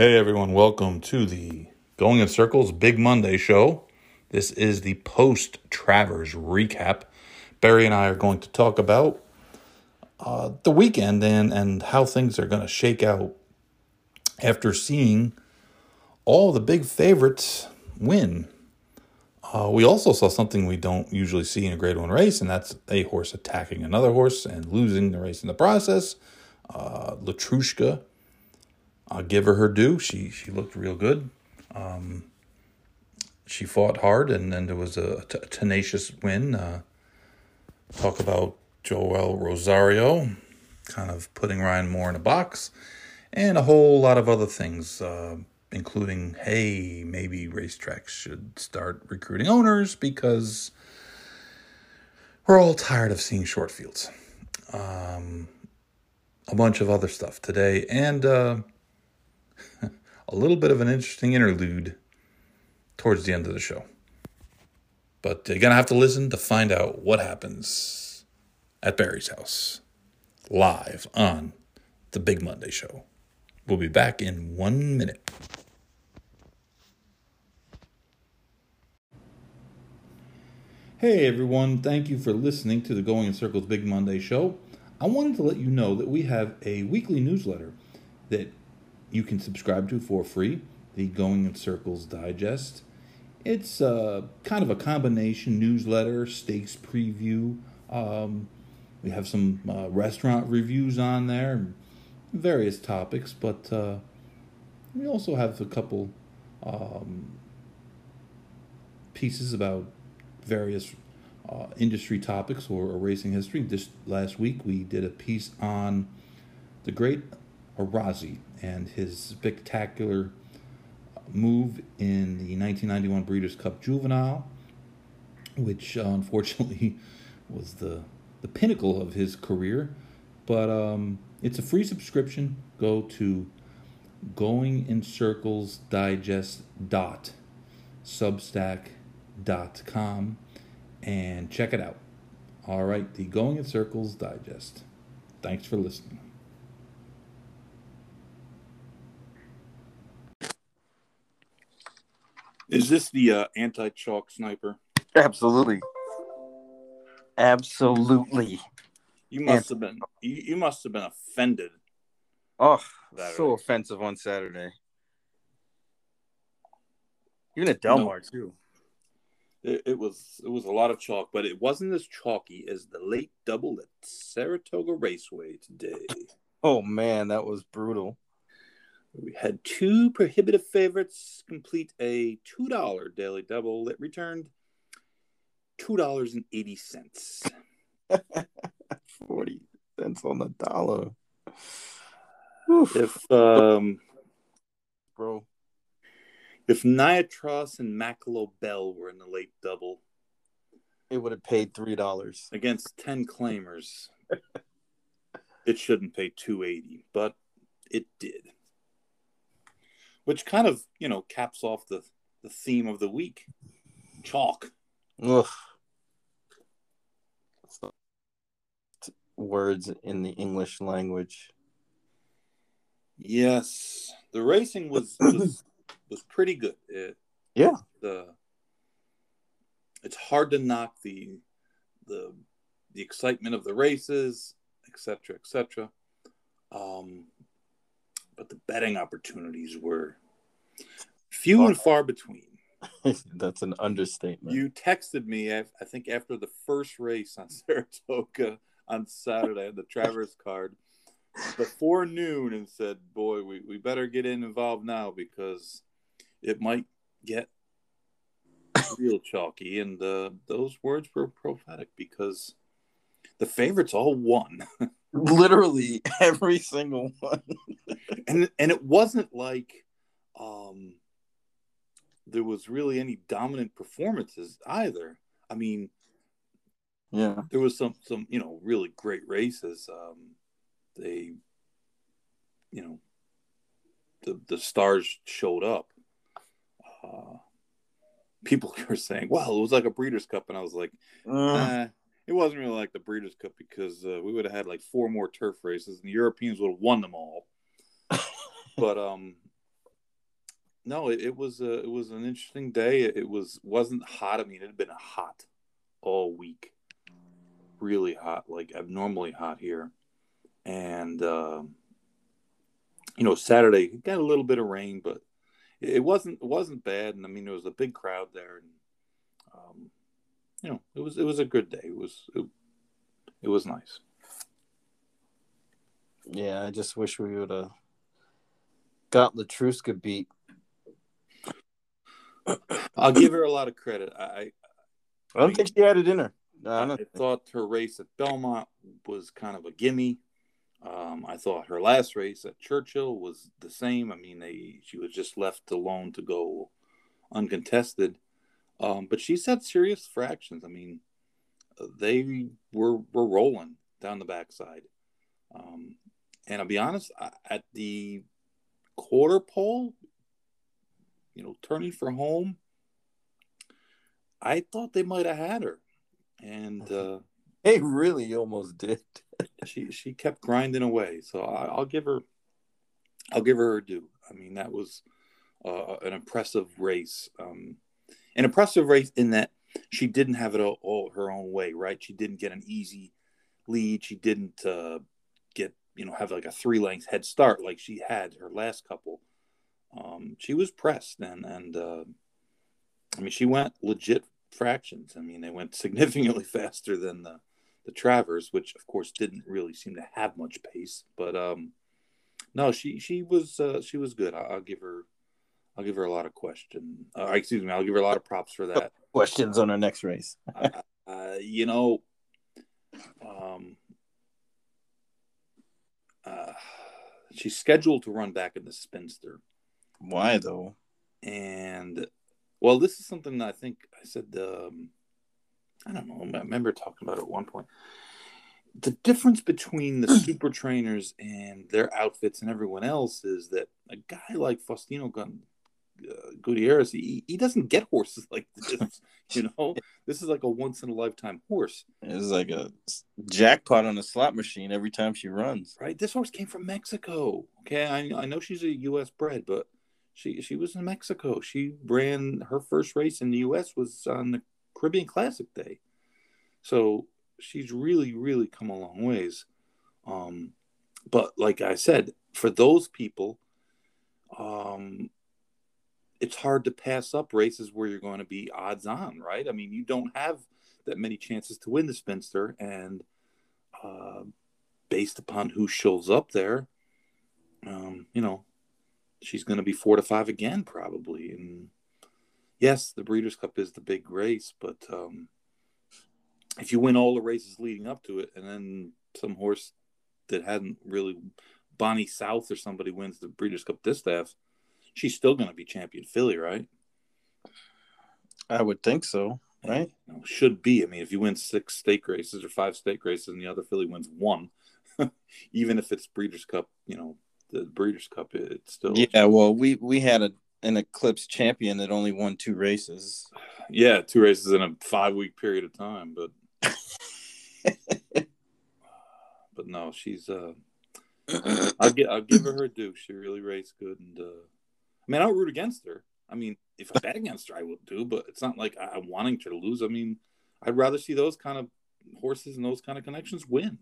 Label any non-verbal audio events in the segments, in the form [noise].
Hey everyone, welcome to the Going in Circles Big Monday show. This is the post Travers recap. Barry and I are going to talk about uh, the weekend and, and how things are going to shake out after seeing all the big favorites win. Uh, we also saw something we don't usually see in a grade one race, and that's a horse attacking another horse and losing the race in the process. Uh, Letruska I'll give her her due. She she looked real good. Um, she fought hard, and then there was a, tenacious win. Uh, talk about Joel Rosario, kind of putting Ryan Moore in a box, and a whole lot of other things, uh, including hey, maybe racetracks should start recruiting owners because we're all tired of seeing short fields. Um, a bunch of other stuff today, and. Uh, [laughs] a little bit of an interesting interlude towards the end of the show. But you're going to have to listen to find out what happens at Barry's house live on the Big Monday show. We'll be back in one minute. Hey everyone, thank you for listening to the Going in Circles Big Monday show. I wanted to let you know that we have a weekly newsletter that you can subscribe to for free the Going in Circles Digest. It's uh, kind of a combination newsletter, stakes preview. Um, we have some uh, restaurant reviews on there, various topics, but uh, we also have a couple um, pieces about various uh, industry topics or, or racing history. This last week we did a piece on the great Arazi and his spectacular move in the 1991 Breeders' Cup Juvenile, which uh, unfortunately [laughs] was the the pinnacle of his career. But um, it's a free subscription. Go to goingincircles.substack.com and check it out. All right, the Going in Circles Digest. Thanks for listening. Is this the uh, anti chalk sniper? Absolutely. Absolutely. You must have been you, you must have been offended. Oh, so offensive on Saturday. Even at Delmar no. too. It, it, was it was a lot of chalk, but it wasn't as chalky as the late double at Saratoga Raceway today. Oh man, that was brutal. We had two prohibitive favorites complete a $2 daily double. that returned $2.80. [laughs] 40 cents on the dollar. Oof. If, um, bro, if Niatross and Mack Lobell were in the late double, it would have paid $3 against 10 claimers. [laughs] it shouldn't pay 280, but it did which kind of you know caps off the the theme of the week. Chalk. Ugh. words in the english language. Yes. The racing was [clears throat] was, was pretty good. It, yeah. the it's hard to knock the the the excitement of the races etc etc um but the betting opportunities were few and far between. [laughs] That's an understatement. You texted me, I think, after the first race on [laughs] Saratoga on Saturday, the Travers card, before noon, and said, Boy, we, we better get in involved now because it might get real [laughs] chalky. And uh, those words were prophetic because the favorites all won. Literally [laughs] every single one. and and it wasn't like um there was really any dominant performances either. I mean, yeah, there was some some you know really great races. Um, they, you know, the the stars showed up. Uh, people [laughs] were saying, "Well, it was like a Breeders' Cup," and I was like, uh, "It wasn't really like the Breeders' Cup because uh, we would have had like four more turf races, and the Europeans would have won them all." [laughs] but um, no, it, it was a, it was an interesting day. It, it was wasn't hot. I mean, it had been hot all week, really hot, like abnormally hot here, and uh, you know Saturday got a little bit of rain, but it wasn't it wasn't bad. And I mean, there was a big crowd there, and um, you know, it was it was a good day. It was it, it was nice. Yeah, I just wish we would have got Letruska beat. I'll give her a lot of credit. I I don't think she had it in her. No, I, I thought her race at Belmont was kind of a gimme. Um, I thought her last race at Churchill was the same. I mean, they she was just left alone to go uncontested. Um, but she's had serious fractions. I mean, they were were rolling down the backside. Um, and I'll be honest, at the quarter pole, you know, turning for home, I thought they might have had her, and [laughs] uh, they really almost did. [laughs] she she kept grinding away, so I, will give her, I'll give her her due. I mean, that was uh, an impressive race, um, an impressive race in that she didn't have it all, all, her own way, right? She didn't get an easy lead. She didn't uh, get you know have like a three length head start like she had her last couple. Um, she was pressed and and uh, I mean she went legit fractions. I mean they went [laughs] significantly faster than the the Travers, which of course didn't really seem to have much pace. But um, no, she she was uh, she was good. I, will give her I'll give her a lot of question. Uh, excuse me, I'll give her a lot of props for that. [laughs] Questions on her next race. [laughs] uh, you know, um, uh, she's scheduled to run back in the Spinster. Why though? And well, this is something that I think I said. Um, I don't know. I remember talking about it at one point. The difference between the [clears throat] super trainers and their outfits and everyone else is that a guy like Faustino Gun uh, Gutierrez, he, he doesn't get horses [laughs] like this. [laughs] you know, this is like a once in a lifetime horse. It's like a jackpot on a slot machine every time she runs. Right. This horse came from Mexico. Okay, I, I know she's a U.S. bred, but she she was in Mexico. She ran her first race in the U.S. was on the Caribbean Classic Day, so she's really really come a long ways. Um, but like I said, for those people, um, it's hard to pass up races where you're going to be odds on, right? I mean, you don't have that many chances to win the Spinster, and uh, based upon who shows up there, um, you know, she's going to be four to five again probably. And yes, the Breeders' Cup is the big race, but um, if you win all the races leading up to it, and then some horse that hadn't really Bonny South or somebody wins the Breeders' Cup Distaff – she's still going to be champion filly, right? I would think so, right? You know, should be. I mean, if you win six stake races or five stake races and the other filly wins one, [laughs] even if it's Breeders' Cup, you know, the Breeders' Cup, it's still. Yeah, well, we we had a an Eclipse champion that only won two races. [sighs] Yeah, two races in a five week period of time, but. [laughs] [sighs] but no, she's. uh I'll get I'll give her her due. She really raced good, and uh, I mean, I don't root against her. I mean, if I bet against her, I would do, but it's not like I'm wanting her to lose. I mean, I'd rather see those kind of horses and those kind of connections win.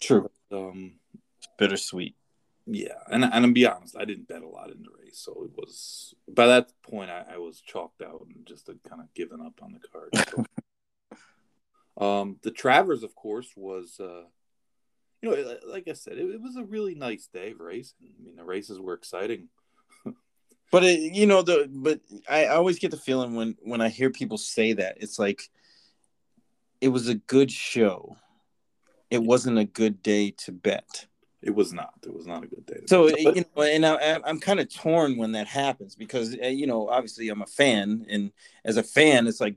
True. But, um, bittersweet. Yeah, and and to be honest, I didn't bet a lot in the race, so it was by that point I, I was chalked out and just kind of given up on the card. So. [laughs] um, the Travers, of course, was uh, you know, like I said, it, it was a really nice day of racing. I mean, the races were exciting. But it, you know the but I always get the feeling when when I hear people say that it's like it was a good show. It wasn't a good day to bet. It was not. It was not a good day. so bet. you know, and I, I'm kind of torn when that happens because uh, you know obviously I'm a fan, and as a fan, it's like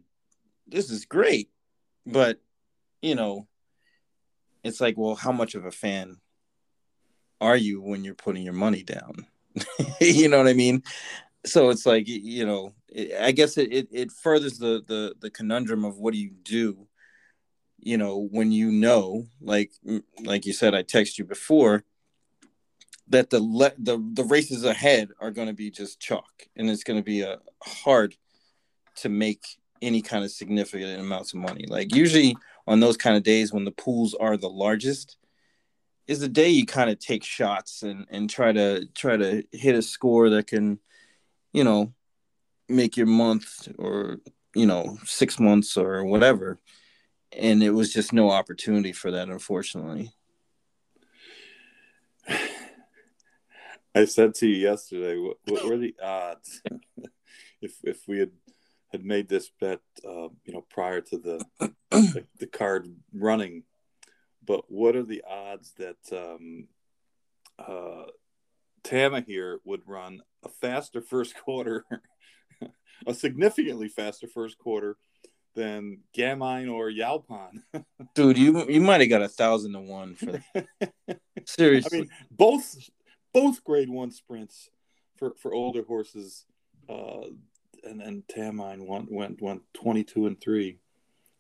this is great, but you know, it's like well, how much of a fan are you when you're putting your money down? [laughs] you know what I mean? So it's like you know, I guess it, it, it furthers the, the the conundrum of what do you do, you know, when you know, like like you said, I text you before that the le- the the races ahead are going to be just chalk, and it's going to be a uh, hard to make any kind of significant amounts of money. Like usually on those kind of days when the pools are the largest, is the day you kind of take shots and and try to try to hit a score that can, you know, make your month or you know six months or whatever. And it was just no opportunity for that, unfortunately. [sighs] I said to you yesterday, what, what were the odds [laughs] if if we had had made this bet, uh, you know, prior to the, [clears throat] the, the card running? But what are the odds that um, uh, Tamahere would run a faster first quarter, [laughs] a significantly faster first quarter than Gamine or Yaupon? [laughs] Dude, you you might have got a thousand to one for that. [laughs] seriously. I mean, both both grade one sprints for for older horses, uh, and then Tamine went went went twenty two and three,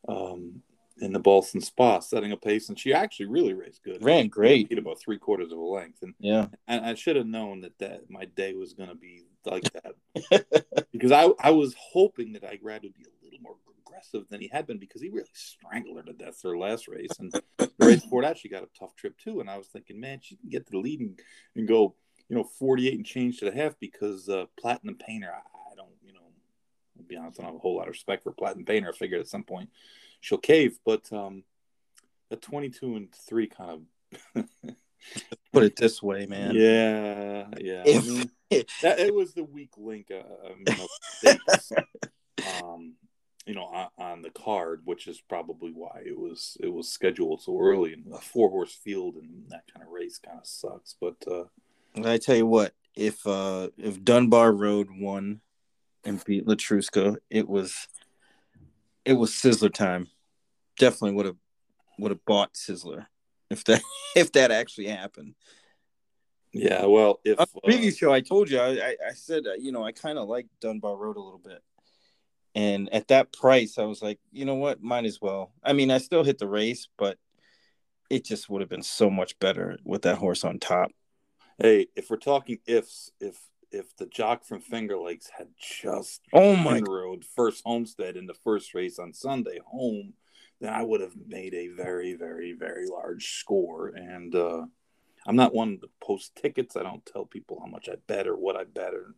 um, in the Ballston Spa, setting a pace, and she actually really raced good. Ran great, beat about three quarters of a length, and yeah, and I should have known that that my day was going to be like [laughs] that because I I was hoping that Irad would be a little more aggressive than he had been because he really strangled her to death her last race, and the race before that she got a tough trip too, and I was thinking, man, she can get to the lead and, and go, you know, forty eight and change to the half because uh, Platinum Painter, I, I don't, you know, I'll be honest, I don't have a whole lot of respect for Platinum Painter. I figured at some point she'll cave. But um, a 22 and three kind of [laughs] put it this way, man. Yeah, yeah. I mean, [laughs] that, it was the weak link, uh, [laughs] um, you know, on, on, the card, which is probably why it was it was scheduled so early. And a four horse field and that kind of race kind of sucks. But uh, I tell you what, if uh, if Dunbar Road won and beat Letruska, it was it was Sizzler time. Definitely would have would have bought Sizzler if that [laughs] if that actually happened. Yeah, well, if the previous uh, show I told you, I I, said uh, you know I kind of like Dunbar Road a little bit, and at that price I was like, you know what, might as well. I mean, I still hit the race, but it just would have been so much better with that horse on top. Hey, if we're talking ifs, if if the jock from Finger Lakes had just oh my road first homestead in the first race on Sunday home, then I would have made a very, very, very large score. And uh, I'm not one to post tickets. I don't tell people how much I bet or what I bet. Or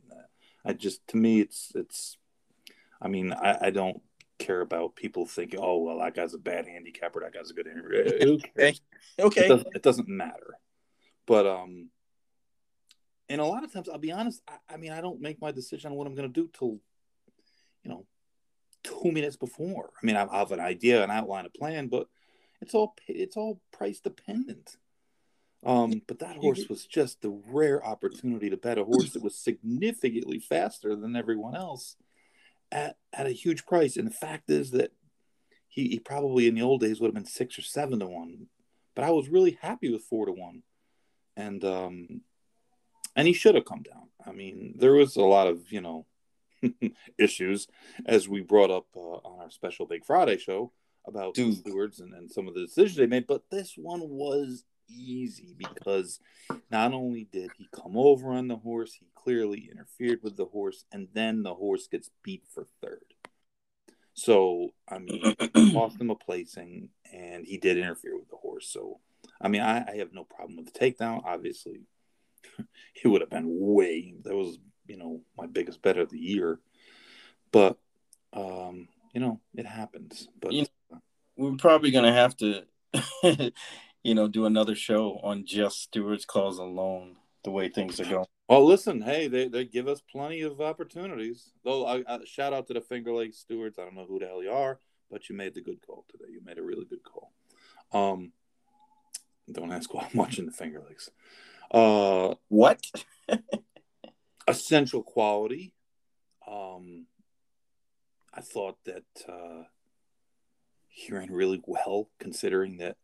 I just to me, it's it's. I mean, I, I don't care about people thinking, oh well, that guy's a bad handicapper, that guy's a good handicapper. [laughs] okay, okay, it doesn't, it doesn't matter. But um, and a lot of times, I'll be honest. I, I mean, I don't make my decision on what I'm going to do till, you know, two minutes before. I mean, I have an idea, an outline, a plan, but it's all it's all price dependent. Um, but that horse was just the rare opportunity to bet a horse that was significantly faster than everyone else at, at a huge price. And the fact is that he, he probably in the old days would have been six or seven to one, but I was really happy with four to one. And um, and he should have come down. I mean, there was a lot of you know [laughs] issues as we brought up uh, on our special Big Friday show about Dude. stewards and, and some of the decisions they made, but this one was easy because not only did he come over on the horse, he clearly interfered with the horse, and then the horse gets beat for third. So I mean, [clears throat] cost him a placing, and he did interfere with the horse. So I mean, I, I have no problem with the takedown. Obviously, [laughs] he would have been way. That was you know my biggest bet of the year, but um, you know it happens. But you know, we're probably gonna have to, [laughs] you know, do another show on just Stewart's calls alone. The way things are going. Well, listen, hey, they, they give us plenty of opportunities. Though, I, I, shout out to the Finger Lake Stewards. I don't know who the hell you are, but you made the good call today. You made a really good call. Um, don't ask why I'm watching the Finger Lakes. Uh, what? [laughs] essential quality. Um, I thought that uh, he ran really well, considering that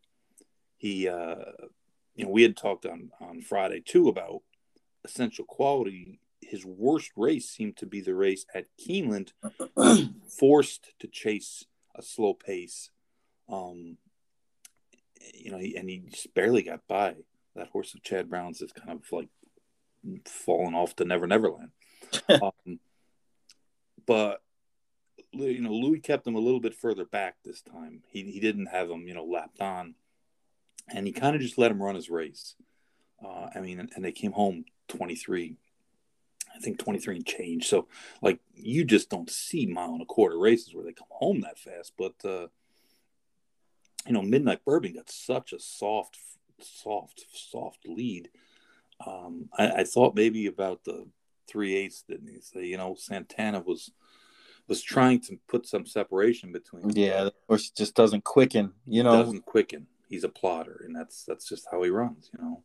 he, uh, you know, we had talked on on Friday too about essential quality. His worst race seemed to be the race at Keeneland, [clears throat] forced to chase a slow pace. Um, you know, he, and he just barely got by that horse of Chad Brown's is kind of like fallen off to Never Neverland. [laughs] um, but you know, Louis kept him a little bit further back this time. He he didn't have him, you know, lapped on, and he kind of just let him run his race. Uh, I mean, and they came home twenty three. I think 23 and change. So, like, you just don't see mile and a quarter races where they come home that fast. But, uh, you know, Midnight Bourbon got such a soft, soft, soft lead. Um, I, I thought maybe about the three eighths, didn't he say, you know, Santana was was trying to put some separation between. Yeah, or just doesn't quicken. You know, doesn't quicken. He's a plotter, and that's that's just how he runs. You know.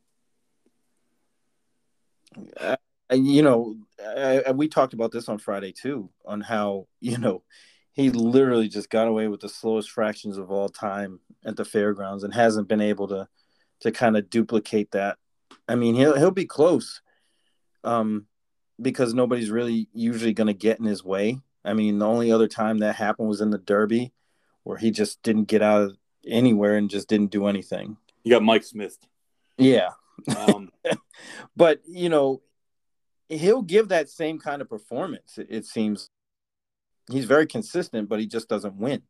Uh, you know, I, I, we talked about this on Friday too, on how [laughs] you know he literally just got away with the slowest fractions of all time at the fairgrounds and hasn't been able to to kind of duplicate that. I mean, he'll he'll be close, um, because nobody's really usually going to get in his way. I mean, the only other time that happened was in the Derby, where he just didn't get out of anywhere and just didn't do anything. You got Mike Smith. Yeah. Um, [laughs] but you know, he'll give that same kind of performance. It, it seems he's very consistent, but he just doesn't win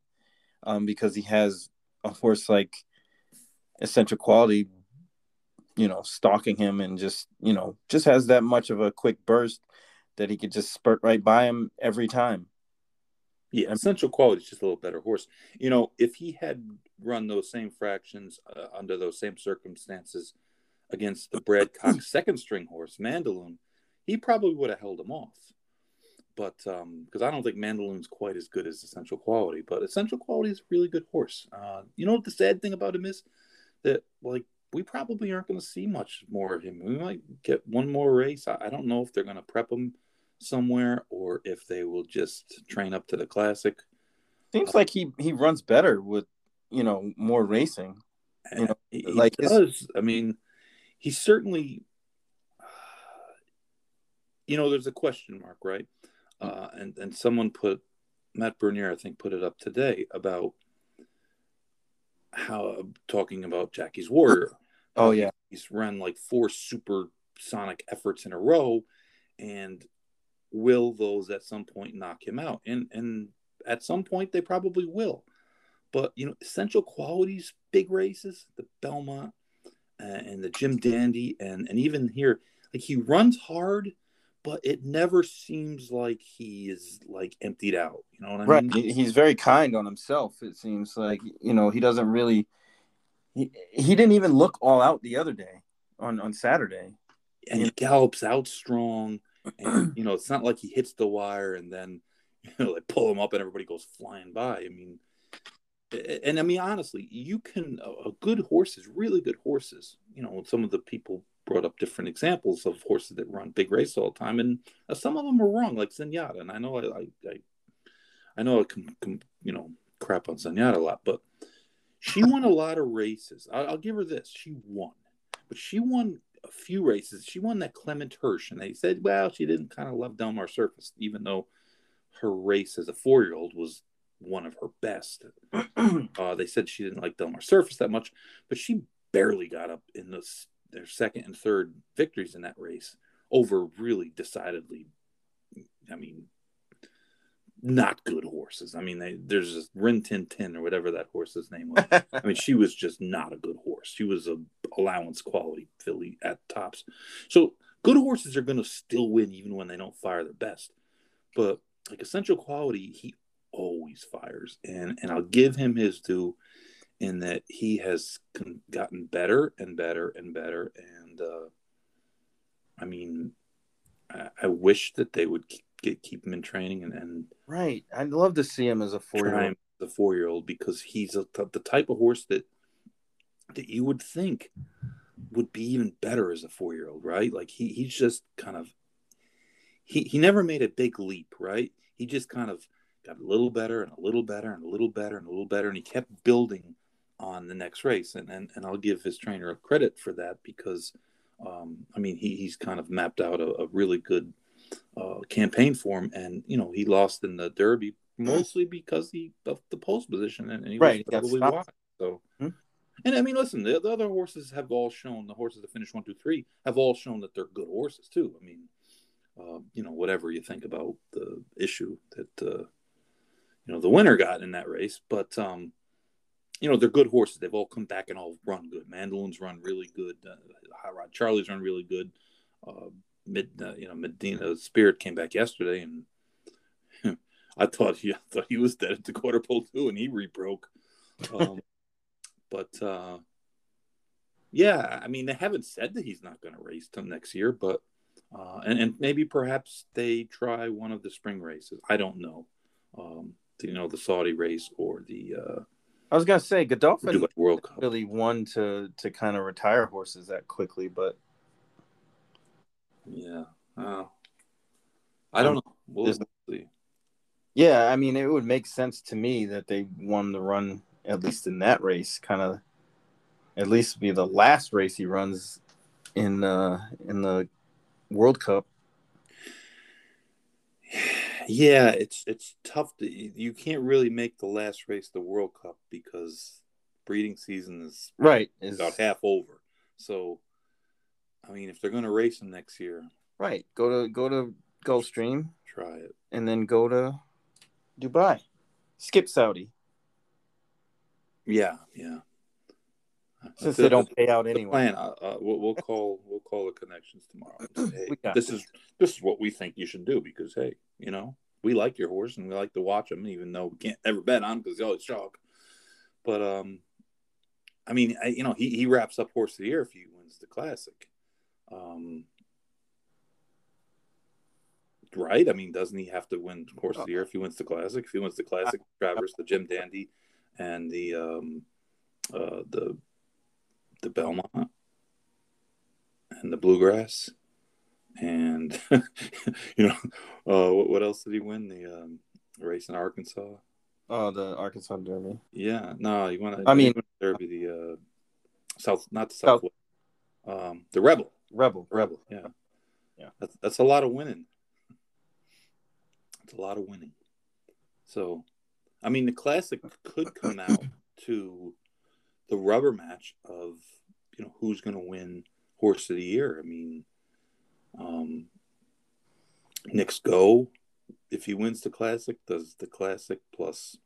um, because he has a horse like Essential Quality, you know, stalking him and just you know just has that much of a quick burst that he could just spurt right by him every time. Yeah, Essential Quality is just a little better horse. You know, if he had run those same fractions uh, under those same circumstances against the Brad Cox [clears throat] second string horse, Mandaloun, he probably would have held him off. But um, because um, I don't think Mandaloun's quite as good as Essential Quality, but Essential Quality is a really good horse. Uh, you know what the sad thing about him is that like we probably aren't going to see much more of him. We might get one more race. I, I don't know if they're going to prep him somewhere or if they will just train up to the classic. Seems uh, like he he runs better with you know more racing. Uh, you know, he, like he does. His... I mean, he certainly [sighs] you know, there's a question mark, right? Mm-hmm. Uh, and and someone put Matt Bernier, I think, put it up today about how talking about Jackie's Warrior. [laughs] Oh yeah, he's run like four supersonic efforts in a row, and will those at some point knock him out? And and at some point they probably will. But you know, essential qualities, big races, the Belmont uh, and the Jim Dandy, and and even here, like he runs hard but it never seems like he is like emptied out. You know what I right. mean? Right. He's very kind on himself. It seems like you know he doesn't really. He, he didn't even look all out the other day on on Saturday. And he gallops out strong, and [clears throat] you know it's not like he hits the wire and then [laughs] you know they pull him up and everybody goes flying by. I mean, and I mean honestly, you can a, a good horses, really good horses. You know, some of the people brought up different examples of horses that run big races all the time, and uh, some of them are wrong, like Zenyatta. And I know I, I, I, I know I can, can, you know, crap on Zenyatta a lot, but she [laughs] won a lot of races. I, I'll give her this: she won, but she won a few races. She won that Clement Hirsch, and they said, well, she didn't kind of love Delmar Surface, even though her race as a four-year-old was one of her best. [clears throat] uh, they said she didn't like Delmar Surface that much, but she barely got up in the their second and third victories in that race over really decidedly, I mean, not good horses. I mean, they, there's this Rin Tin Tin or whatever that horse's name was. [laughs] I mean, she was just not a good horse. She was a allowance quality filly at tops. So good horses are going to still win even when they don't fire their best. But like essential quality, he always fires, and and I'll give him his due in that he has gotten better and better and better. And uh, I mean, I, I, wish that they would keep, keep him in training and, and right. I'd love to see him as a four year old. The four year old because he's a, the type of horse that that you would think would be even better as a four year old, right? Like he he's just kind of he he never made a big leap, right? He just kind of got a little better and a little better and a little better and a little better, and he kept building on the next race. And, and, and I'll give his trainer a credit for that because, um, I mean, he, he's kind of mapped out a, a really good uh, campaign for him. And, you know, he lost in the Derby mostly because he of the post position and, and he right, was probably why. So, hmm And I mean, listen, the, the other horses have all shown the horses that finish one, two, three have all shown that they're good horses too. I mean, uh, you know, whatever you think about the issue that uh, you know the winner got in that race, but um, you know they're good horses. They've all come back and all run good. Mandaloun's run really good. Uh, Hot Rod Charlie's run really good. Uh, mid, uh, you know, Medina Spirit came back yesterday, and [laughs] I thought he I thought he was dead at the quarter pole too, and he rebroke. Um, [laughs] but uh, yeah, I mean, they haven't said that he's not going to race till next year, but uh, and, and maybe perhaps they try one of the spring races. I don't know. Um, you know, the Saudi race or the. I was gonna say Godolphin World Cup. really one to to kind of retire horses that quickly, but yeah, uh, I don't know. We'll see. Yeah, I mean, it would make sense to me that they won the run at least in that race, kind of at least be the last race he runs in uh in the World Cup. Yeah, it's it's tough to you can't really make the last race the World Cup because breeding season is right is about half over. So I mean if they're gonna race them next year. Right. Go to go to Gulfstream. Try it. And then go to Dubai. Skip Saudi. Yeah, yeah. Since they don't pay out anyway. Plan. Uh, uh, we'll, we'll, call. We'll call the connections tomorrow. Say, [clears throat] hey, this is this is what we think you should do because hey, you know, we like your horse and we like to watch him, even though we can't ever bet on him because he's always chalk. But um, I mean, I, you know, he he wraps up horse of the year if he wins the classic. Um, right? I mean, doesn't he have to win horse of the year if he wins the classic? If he wins the classic, Travers, the Jim Dandy, and the um, uh, the the Belmont and the Bluegrass, and [laughs] you know, uh, what, what else did he win? The um, race in Arkansas. Oh, the Arkansas Derby. Yeah, no, you want to. I mean, Derby, the uh, South, not the South, um, the Rebel. Rebel, Rebel, yeah, yeah. That's that's a lot of winning. It's a lot of winning. So, I mean, the classic could come out to the rubber match of you know who's going to win horse of the year. I mean, um, Knicks Go if he wins the classic, does the classic plus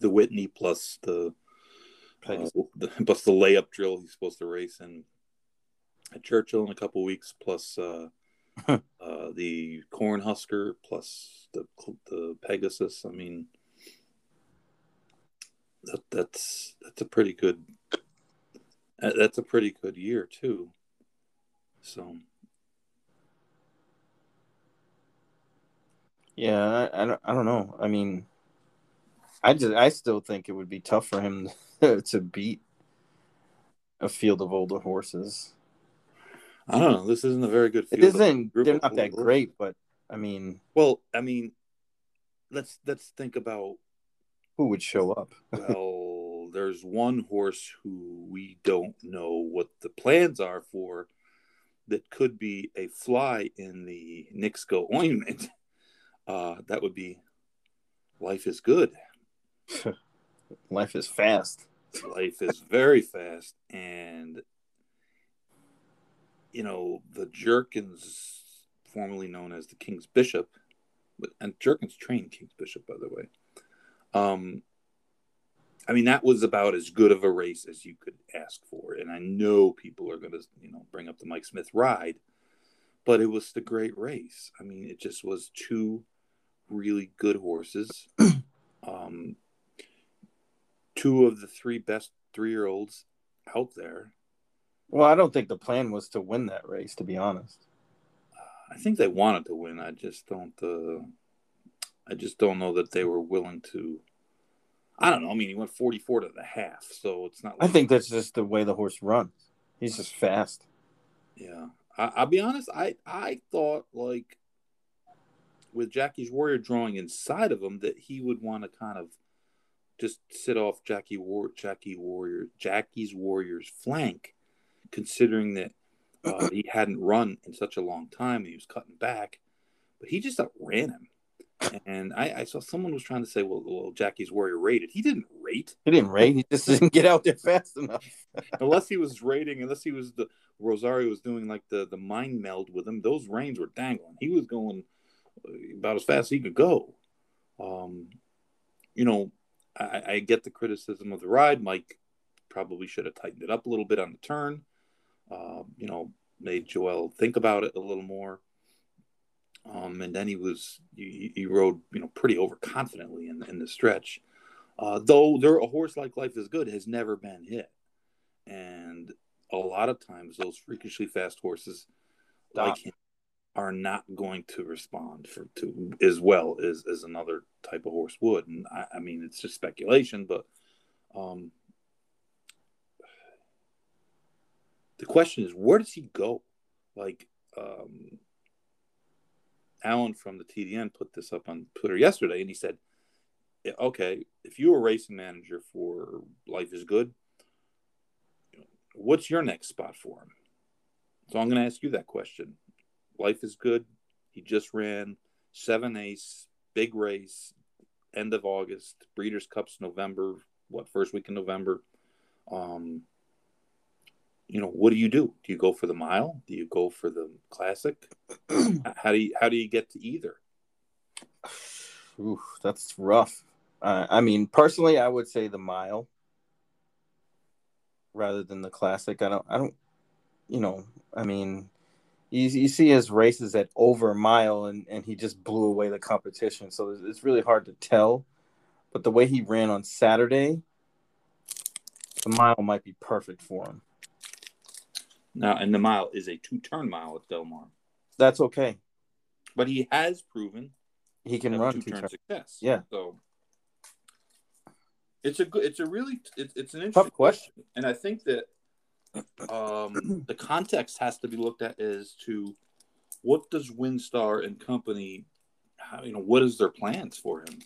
the Whitney plus the, uh, the [laughs] plus the layup drill he's supposed to race in at Churchill in a couple weeks plus uh, [laughs] uh, the Cornhusker plus the the Pegasus. I mean, that that's that's a pretty good uh, that's a pretty good year too. So. Yeah, I, I, don't, I don't know. I mean, I just I still think it would be tough for him [laughs] to beat a field of older horses. I don't know. This isn't a very good. Field it isn't. They're not that great, but I mean, well, I mean, let's let's think about who would show up. [laughs] well, there's one horse who we don't know what the plans are for that could be a fly in the Knicks Go ointment. [laughs] Uh, that would be life is good. [laughs] life is fast. Life is very fast, and you know the Jerkens, formerly known as the King's Bishop, and Jerkens trained King's Bishop, by the way. Um, I mean, that was about as good of a race as you could ask for. And I know people are going to, you know, bring up the Mike Smith ride, but it was the great race. I mean, it just was two really good horses. [clears throat] um, two of the three best three year olds out there. Well, I don't think the plan was to win that race, to be honest. I think they wanted to win. I just don't. Uh, I just don't know that they were willing to. I don't know. I mean, he went 44 to the half, so it's not. Like... I think that's just the way the horse runs. He's just fast. Yeah, I, will be honest. I I thought like with Jackie's Warrior drawing inside of him that he would want to kind of just sit off Jackie War Jackie Warrior Jackie's Warrior's flank, considering that uh, he hadn't run in such a long time. And he was cutting back, but he just outran him And I, I, saw someone was trying to say, well, well, Jackie's Warrior rated. He didn't rate. He didn't rate. He just [laughs] didn't get out there fast enough. [laughs] unless he was rating, unless he was the Rosario was doing like the the mind meld with him. Those reins were dangling. He was going about as fast as he could go. Um, you know, I, I get the criticism of the ride. Mike probably should have tightened it up a little bit on the turn. Uh, you know, made Joel think about it a little more. Um, and then he was he, he, rode you know pretty overconfidently in in the stretch. Uh, though there a horse like Life is Good has never been hit, and a lot of times those freakishly fast horses Stop. like him are not going to respond for to as well as as another type of horse would. And I, I mean it's just speculation, but um, the question is where does he go? Like um, Alan from the TDN put this up on Twitter yesterday, and he said, "Okay, if you were a racing manager for Life is Good, what's your next spot for him?" So I'm going to ask you that question. Life is Good. He just ran seven ace, big race, end of August. Breeders' Cups November. What first week in November? Um, you know, what do you do? Do you go for the mile? Do you go for the classic? [clears throat] how do you how do you get to either? Ooh, that's rough. Uh, I mean, personally, I would say the mile rather than the classic. I don't, I don't, you know, I mean, you, you see his races at over a mile and, and he just blew away the competition. So it's, it's really hard to tell. But the way he ran on Saturday, the mile might be perfect for him. Now, and the mile is a two-turn mile at Del Mar. That's okay. But he has proven he can run two-turn turn success. Yeah. So it's a good. It's a really. It's, it's an interesting Tough question, and I think that um, [clears throat] the context has to be looked at as to what does WinStar and company, you know, what is their plans for him?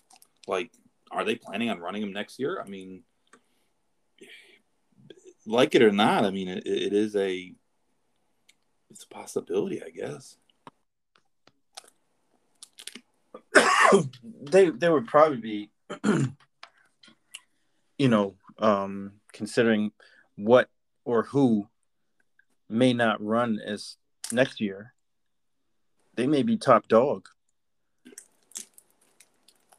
Like, are they planning on running him next year? I mean, like it or not, I mean, it, it is a it's a possibility, I guess. [coughs] they they would probably be, [clears throat] you know, um, considering what or who may not run as next year. They may be top dog.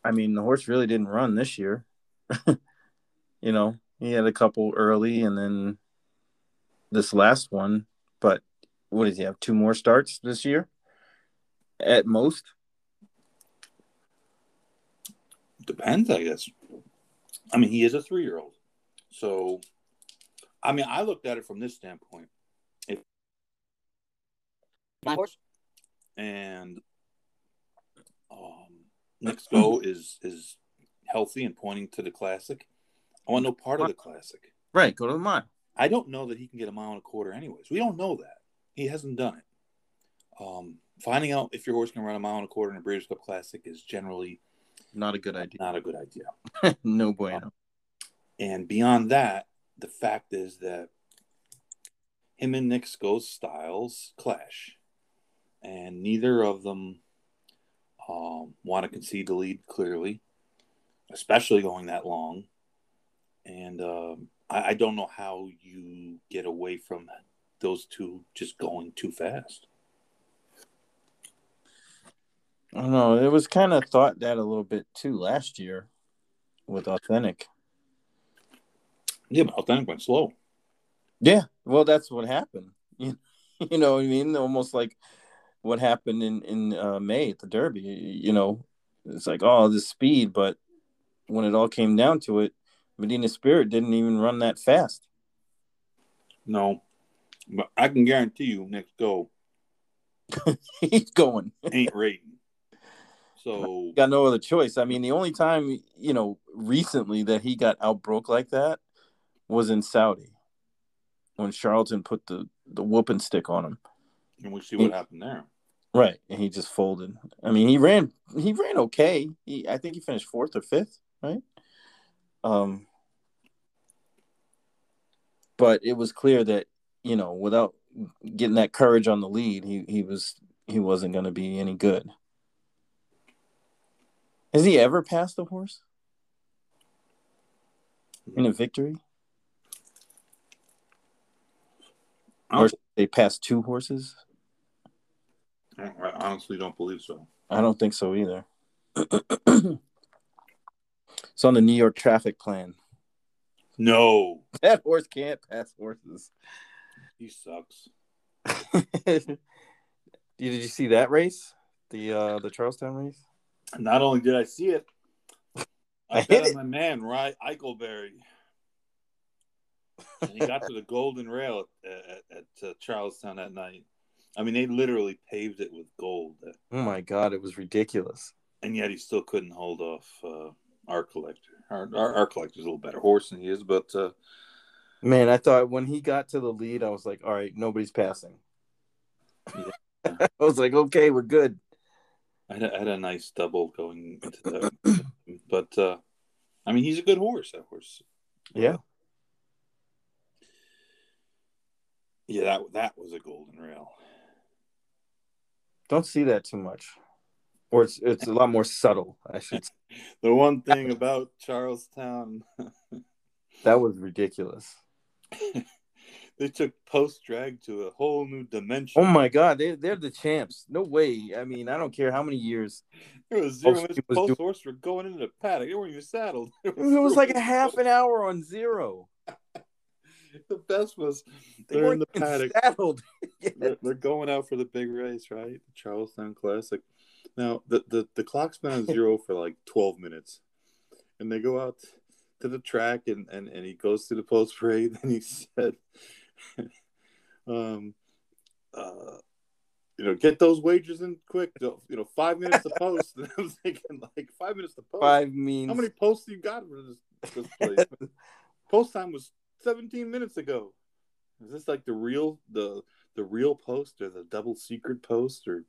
I mean, the horse really didn't run this year. [laughs] you know, he had a couple early and then this last one, but what does he have? Two more starts this year at most? Depends, I guess. I mean, he is a three year old. So, I mean, I looked at it from this standpoint. If my horse and um, Knicks Go is is healthy and pointing to the classic, I want no part of the classic. Right, go to the mile. I don't know that he can get a mile and a quarter, anyways. We don't know that. He hasn't done it. Um, finding out if your horse can run a mile and a quarter in a Breeders' Cup Classic is generally not a good idea. Not a good idea. [laughs] no bueno. Um, and beyond that, the fact is that him and Knicks Go's styles clash, and neither of them um, want to concede the lead clearly, especially going that long and um, I, I don't know how you get away from those two just going too fast. I don't know. It was kind of thought that a little bit too last year with Authentic. Yeah, but Authentic went slow. Yeah, well, that's what happened. You, [laughs] you know what I mean? Almost like what happened in in uh, May at the Derby. You know, it's like oh, the speed, but when it all came down to it, Medina Spirit didn't even run that fast. No, but I can guarantee you, Knicks Go, [laughs] he's going. ain't rating. So [laughs] got no other choice. I mean, the only time you know recently that he got outbroke like that was in Saudi when Charlton put the the whooping stick on him. And we see what he, happened there. Right, and he just folded. I mean, he ran he ran okay. He I think he finished fourth or fifth, right? Um, but it was clear that you know without getting that courage on the lead, he he was he wasn't going to be any good. Has he ever passed a horse in a victory? Or they passed two horses? I honestly don't believe so. I don't think so either. [clears throat] it's on the New York traffic plan. No. [laughs] That horse can't pass horses. He sucks. [laughs] did you see that race? The uh the Charlestown race? Not only did I see it, [laughs] I, I bet hit on it. my man, Rye Eichelberry. And he got to the golden rail at, at, at uh, Charlestown that night. I mean, they literally paved it with gold, Oh my god, it was ridiculous. and yet he still couldn't hold off uh, Art Collector. Our, our, Art Collector's a little better horse than he is, but uh, Man, I thought when he got to the lead, I was like, all right, nobody's passing. [laughs] I was like, okay, we're good. I had, a, I had a nice double going into that. but uh, I mean, he's a good horse. That horse. Yeah. Yeah, that that was a golden rail. Don't see that too much. Or it's it's a lot more subtle, I should say. [laughs] [laughs] The one thing about Charlestown, [laughs] That was ridiculous. [laughs] they took post drag to a whole new dimension. Oh my god, they they're the champs. No way. I mean, I don't care how many years. It was zero Post- was post do- horse were going into the paddock. They weren't even saddled. It was like a half an hour on zero. The best was They they're in the paddock. saddled. They're, they're going out for the big race, right? The Charlestown Classic. Now the, the the clock's been on zero for like twelve minutes, and they go out to the track and and, and he goes to the post parade [laughs] and he said, [laughs] um, uh, you know, get those wagers in quick. You know, five minutes to post. And I was thinking like five minutes to post. Five means How many posts you got for this, this place? [laughs] post time was 17 minutes ago. Is this like the real the the real post or the double secret post or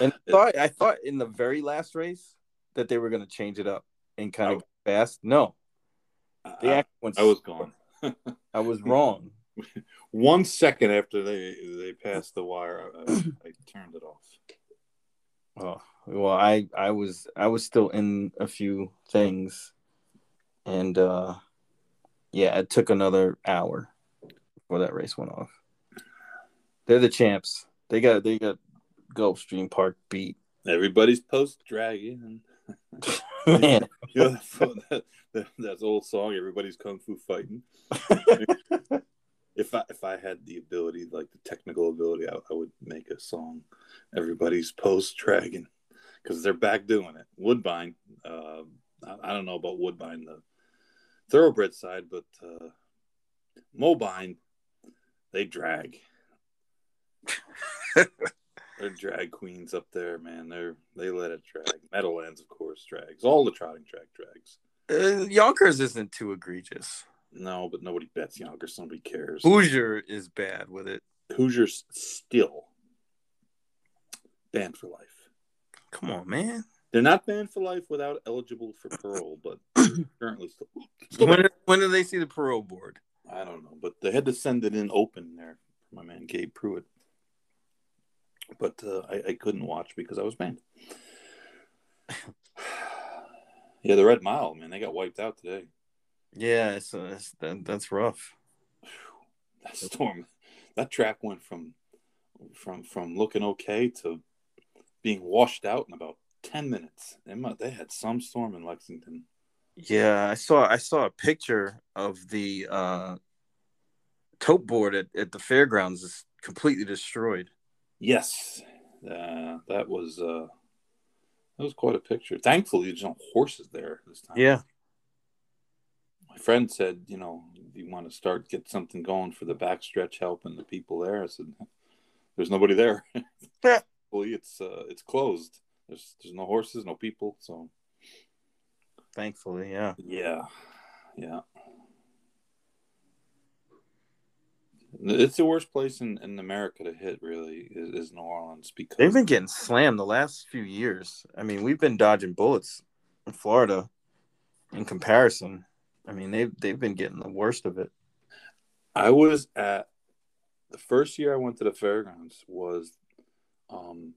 And I [laughs] thought, I thought in the very last race that they were going to change it up and kind of fast. No, they I, I was gone. I was wrong. [laughs] One second after they they passed the wire, I, [clears throat] I turned it off. Oh well, I I was I was still in a few things, and uh yeah, it took another hour before that race went off. They're the champs. They got they got Gulfstream Park beat. Everybody's post dragging. [laughs] Man, [laughs] You know, that, that, that old song, everybody's kung fu fighting. [laughs] if I if I had the ability, like the technical ability, I, I would make a song. Everybody's post dragging because they're back doing it. Woodbine, uh, I, I don't know about Woodbine, the thoroughbred side, but uh, Mobine, they drag. They're drag queens up there, man. They're they let it drag. Meadowlands, of course, drags. All the trotting track drags. uh, Yonkers isn't too egregious. No, but nobody bets Yonkers. Nobody cares. Hoosier is bad with it. Hoosiers still banned for life. Come on, man. They're not banned for life without eligible for parole, but [clears throat] currently still. still When, when do they see the parole board? I don't know, but they had to send it in open there. My man Gabe Prewitt, but uh, I, I couldn't watch because I was banned. [sighs] yeah, the Red Mile, man, they got wiped out today. Yeah, it's, uh, it's that, that's rough. [sighs] That storm, that track went from from from looking okay to being washed out in about ten minutes. They had some storm in Lexington. Yeah, I saw I saw a picture of the uh tote board at, at the fairgrounds is completely destroyed. Yes, uh, that was uh, that was quite a picture. Thankfully, there's no horses there this time. Yeah. my friend said, you know, you want to start get something going for the backstretch, helping the people there. I said, [laughs] there's nobody there. [laughs] Hopefully, it's uh, it's closed. There's there's no horses, no people. So Thankfully, yeah. yeah, yeah. It's the worst place in, in America to hit, really, is, is New Orleans because They've been getting slammed the last few years. I mean, we've been dodging bullets in Florida in comparison. I mean, they've they've been getting the worst of it. I was at the first year I went to the fairgrounds was um,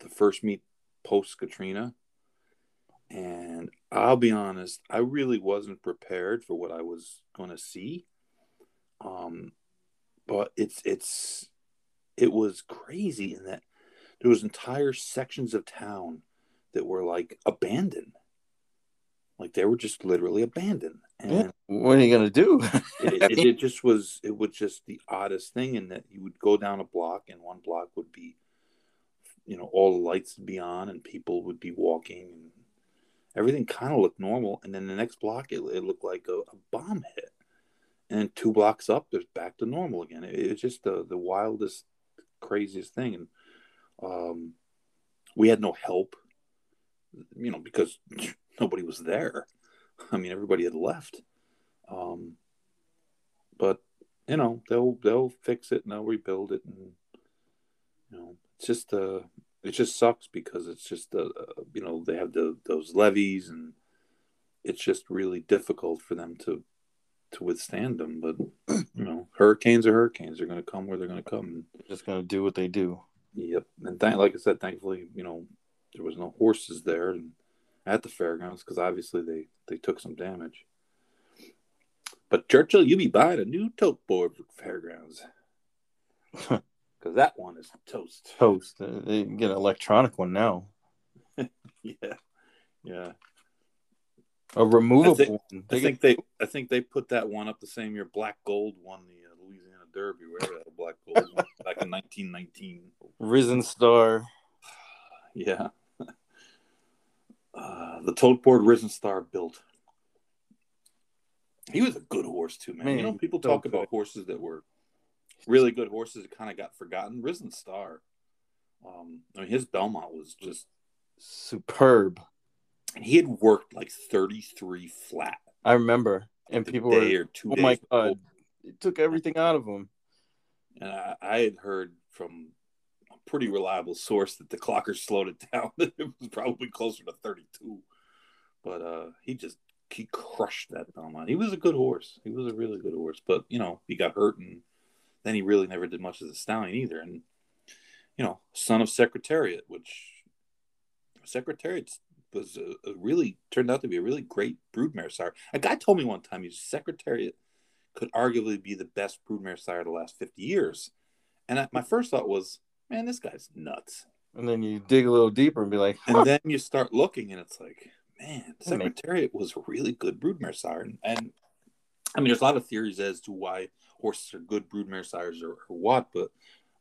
the first meet post Katrina, And I'll be honest, I really wasn't prepared for what I was going to see. Um, but it's it's it was crazy in that there was entire sections of town that were like abandoned like they were just literally abandoned and yeah. what are you gonna do [laughs] it, it, it, just was it was just the oddest thing in that you would go down a block and one block would be you know all the lights would be on and people would be walking and everything kind of looked normal and then the next block it, it looked like a, a, bomb hit and two blocks up there's back to normal again it, it's just the, the wildest craziest thing and um, we had no help you know because [laughs] nobody was there. I mean, everybody had left. Um, but you know, they'll they'll fix it and they'll rebuild it, and you know, it's just uh, it just sucks because it's just uh, you know, they have the those levees, and it's just really difficult for them to to withstand them. But you know, hurricanes are hurricanes; they're going to come where they're going to come. Just going to do what they do. Yep, and th- like I said, thankfully, you know, there was no horses there, and at the fairgrounds because obviously they they took some damage. But Churchill, you be buying a new tote board for fairgrounds [laughs] because that one is toast. Toast. They get an electronic one now. [laughs] yeah, yeah. A removable I think, I think they I think they put that one up the same year Black Gold won the uh, Louisiana Derby, wherever that Black Gold back in 1919. Risen Star. [sighs] Yeah. Uh, the tote board Risen Star built. He was a good horse too, man. man you know, people talk about horses that were really good horses that kind of got forgotten. Risen Star. Um, I mean, his Belmont was just superb, and he had worked like thirty three flat. I remember, and people were, or two "Oh my god!" It took everything out of him. And I, I had heard from a pretty reliable source that the clocker slowed it [laughs] down. it was probably closer to 32. But uh, he just he crushed that Belmont. He was a good horse. He was a really good horse. But you know, he got hurt, and then he really never did much as a stallion either. And you know, son of Secretariat, which Secretariat was a, a really turned out to be a really great broodmare sire. A guy told me one time he's Secretariat could arguably be the best broodmare sire of the last 50 years. And I, my first thought was, man, this guy's nuts. And then you dig a little deeper and be like, huh. and then you start looking, and it's like, man, Secretariat was a really good broodmare sire. And, and, I mean, there's a lot of theories as to why horses are good broodmare sires or, or what, but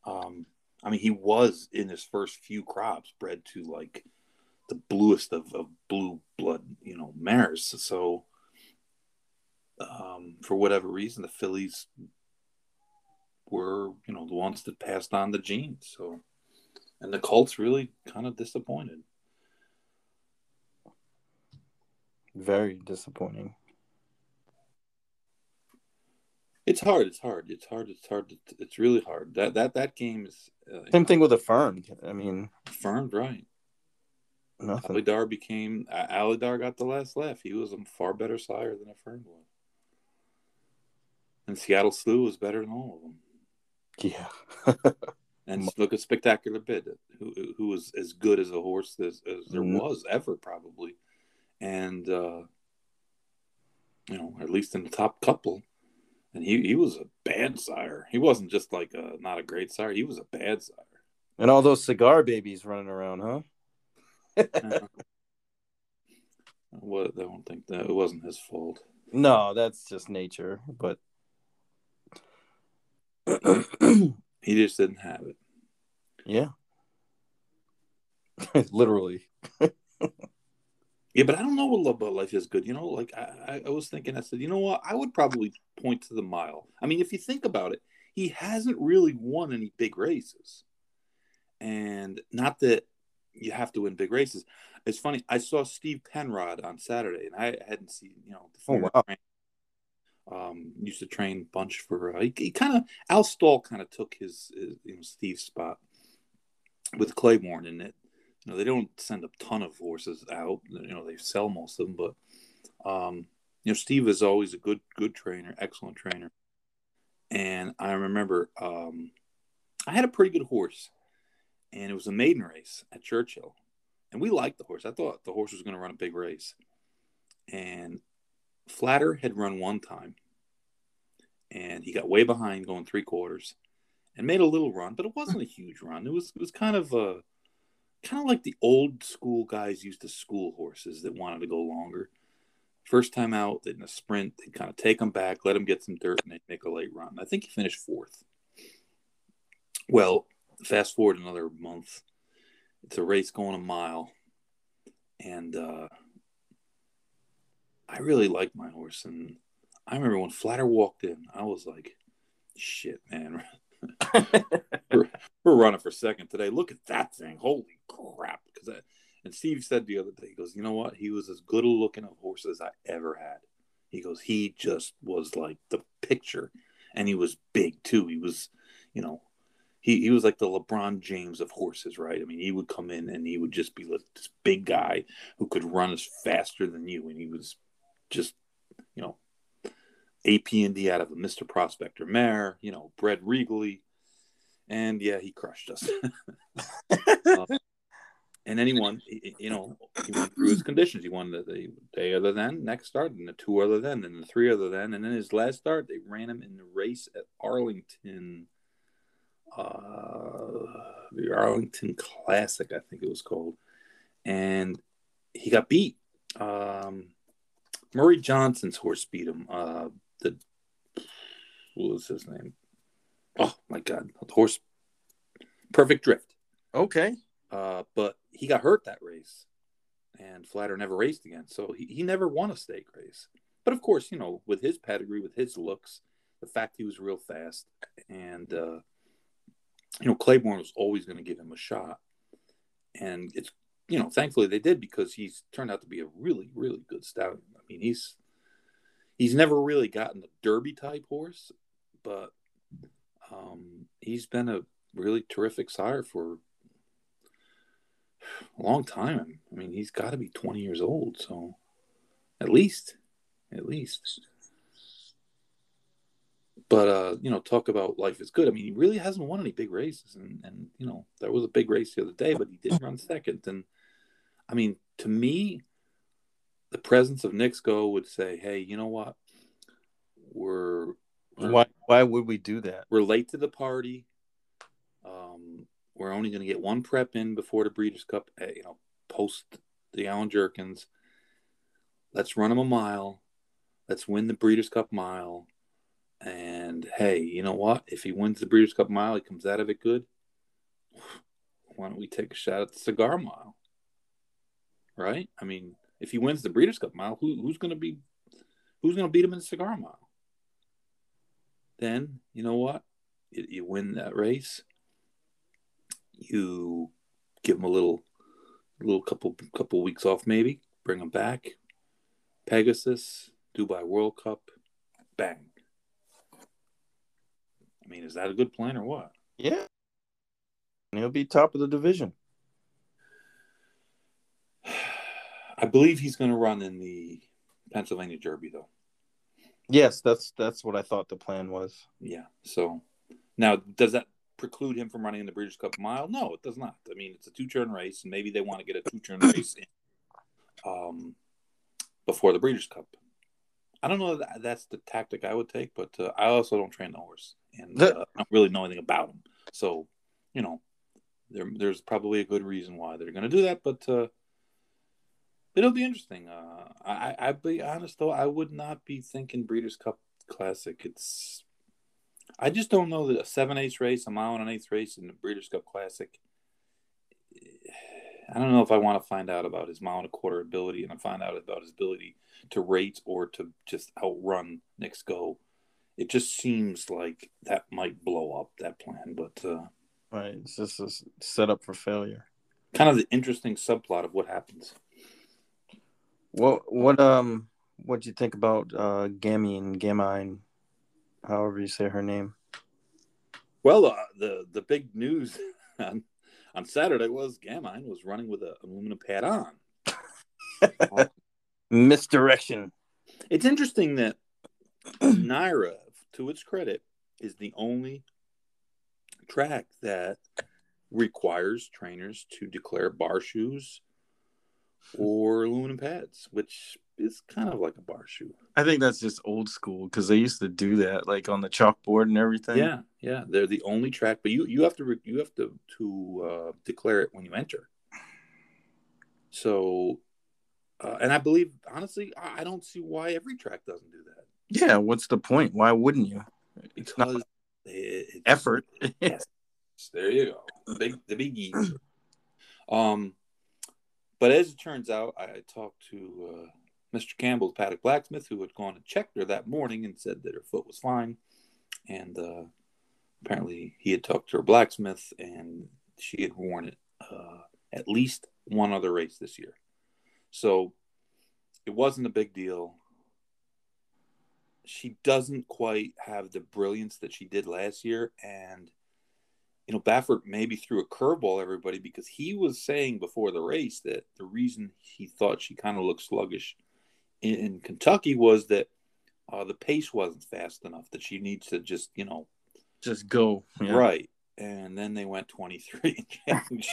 um, I mean, he was in his first few crops bred to like the bluest of, of blue blood, you know, mares. So, um, for whatever reason, the fillies were, you know, the ones that passed on the genes. So, and the Colts really kind of disappointed. Very disappointing. It's hard. It's hard. It's hard. It's hard. It's really hard. That that that game is. Uh, Same thing with affirmed. I mean, affirmed, right? Nothing. Alydar became Alydar got the last laugh. He was a far better sire than a affirmed was, and Seattle Slew was better than all of them. Yeah. [laughs] and look at Spectacular Bid, who who was as good as a horse as, as there mm-hmm. was ever probably, and uh, you know at least in the top couple, and he he was a bad sire. He wasn't just like a not a great sire. He was a bad sire. And all those cigar babies running around, huh? [laughs] what I don't think that it wasn't his fault. No, that's just nature. But [clears throat] he just didn't have it. Yeah. [laughs] Literally. yeah, but I don't know what Love About Life is good. You know, like I, I was thinking, I said, you know what? I would probably point to the mile. I mean, if you think about it, he hasn't really won any big races. And not that you have to win big races. It's funny. I saw Steve Penrod on Saturday, and I hadn't seen, you know, the former oh, wow. Um, used to train bunch for. Uh, he, he kind of Al Stall kind of took his, his, you know Steve's spot with Claiborne in it. You know they don't send a ton of horses out. You know they sell most of them, but um, you know Steve is always a good good trainer, excellent trainer. And I remember um, I had a pretty good horse, and it was a maiden race at Churchill, and we liked the horse. I thought the horse was going to run a big race, and Flatter had run one time, and he got way behind going three quarters, and made a little run, but it wasn't a huge run. It was it was kind of a kind of like the old school guys used to school horses that wanted to go longer. First time out, in a sprint, they kind of take them back, let them get some dirt, and they make a late run. I think he finished fourth. Well, fast forward another month, it's a race going a mile, and uh, I really like my horse. And I remember when Flatter walked in, I was like, "Shit, man, [laughs] we're, we're running for second today. Look at that thing! Holy crap!" Because and Steve said the other day, he goes, you know what? He was as good a looking a horse as I ever had. He goes, he just was like the picture, and he was big too. He was, you know, he, he was like the LeBron James of horses, right? I mean, he would come in and he would just be like this big guy who could run as faster than you, and he was just, you know, A.P. Indy out of a Mr. Prospector mare, you know, bred regally, and yeah, he crushed us. uh, [laughs] and won. You know, he went through his conditions. He won the, the day other than next start, and the two other than, and the three other than, and then his last start they ran him in the race at Arlington, uh, the Arlington Classic, I think it was called, and he got beat. Um, Murray Johnson's horse beat him. Uh, the what was his name? Oh my God, the horse, Perfect Drift. Okay. Uh, but he got hurt that race, and Flatter never raced again. So he, he never won a stake race. But of course, you know, with his pedigree, with his looks, the fact he was real fast, and uh, you know, Claiborne was always going to give him a shot. And it's you know, thankfully they did because he's turned out to be a really, really good stallion. I mean, he's he's never really gotten a Derby type horse, but um, he's been a really terrific sire for a long time. I mean, he's got to be 20 years old. So at least, at least. But, uh, you know, talk about life is good. I mean, he really hasn't won any big races. And, and, you know, there was a big race the other day, but he did run second. And, I mean, to me, the presence of Go would say, hey, you know what? We're, we're why why would we do that? We're late to the party. Um, we're only going to get one prep in before the Breeders' Cup, eh, you know, post the Allen Jerkens. Let's run him a mile. Let's win the Breeders' Cup mile. And hey, you know what? If he wins the Breeders' Cup mile, he comes out of it good. Why don't we take a shot at the cigar mile? Right? I mean, if he wins the Breeders' Cup mile, who, who's going to be who's going to beat him in the cigar mile? Then you know what? You, you win that race you give him a little, little couple couple weeks off, maybe bring him back. Pegasus, Dubai World Cup, bang. I mean, is that a good plan or what? Yeah, he'll be top of the division. [sighs] I believe he's going to run in the Pennsylvania Derby, though. Yes, that's that's what I thought the plan was. Yeah. So now, does that preclude him from running in the Breeders' Cup Mile? No, it does not. I mean, it's a two-turn race, and maybe they want to get a two-turn race in um, before the Breeders' Cup. I don't know that that's the tactic I would take, but uh, I also don't train the horse, and uh, I don't really know anything about him. So, you know, there, there's probably a good reason why they're going to do that, but uh, it'll be interesting. Uh, I, I'd be honest though, I would not be thinking Breeders' Cup Classic. It's I just don't know that a seven eighths race, a mile and an eighth race in the Breeders' Cup Classic. I don't know if I want to find out about his mile and a quarter ability and I find out about his ability to rate or to just outrun Knicks Go. It just seems like that might blow up that plan, but uh, right, it's just a setup for failure. Kind of the interesting subplot of what happens. What what um what do you think about uh Gammy and Gamine however you say her name. Well, uh, the the big news [laughs] on, on Saturday was Gamine was running with an aluminum pad on. [laughs] Misdirection. It's interesting that [clears throat] NYRA, to its credit, is the only track that requires trainers to declare bar shoes or aluminum pads, which is kind of like a bar shoe. I think that's just old school because they used to do that, like on the chalkboard and everything. Yeah, yeah, they're the only track, but you you have to re- you have to to uh, declare it when you enter. So, uh, and I believe honestly, I don't see why every track doesn't do that. Yeah, what's the point? Why wouldn't you? It's not Because it, it's effort. [laughs] yes, there you go. The big the biggies. [clears throat] Um, but as it turns out, I talked to uh, Mr. Campbell's paddock blacksmith, who had gone and checked her that morning and said that her foot was fine. And uh, apparently, he had talked to her blacksmith, and she had worn it uh, at least one other race this year. So it wasn't a big deal. She doesn't quite have the brilliance that she did last year, and you know, Baffert maybe threw a curveball everybody because he was saying before the race that the reason he thought she kind of looked sluggish in, in Kentucky was that uh, the pace wasn't fast enough, that she needs to just, you know, Just go. Yeah. right. And then they went 23 and [laughs] change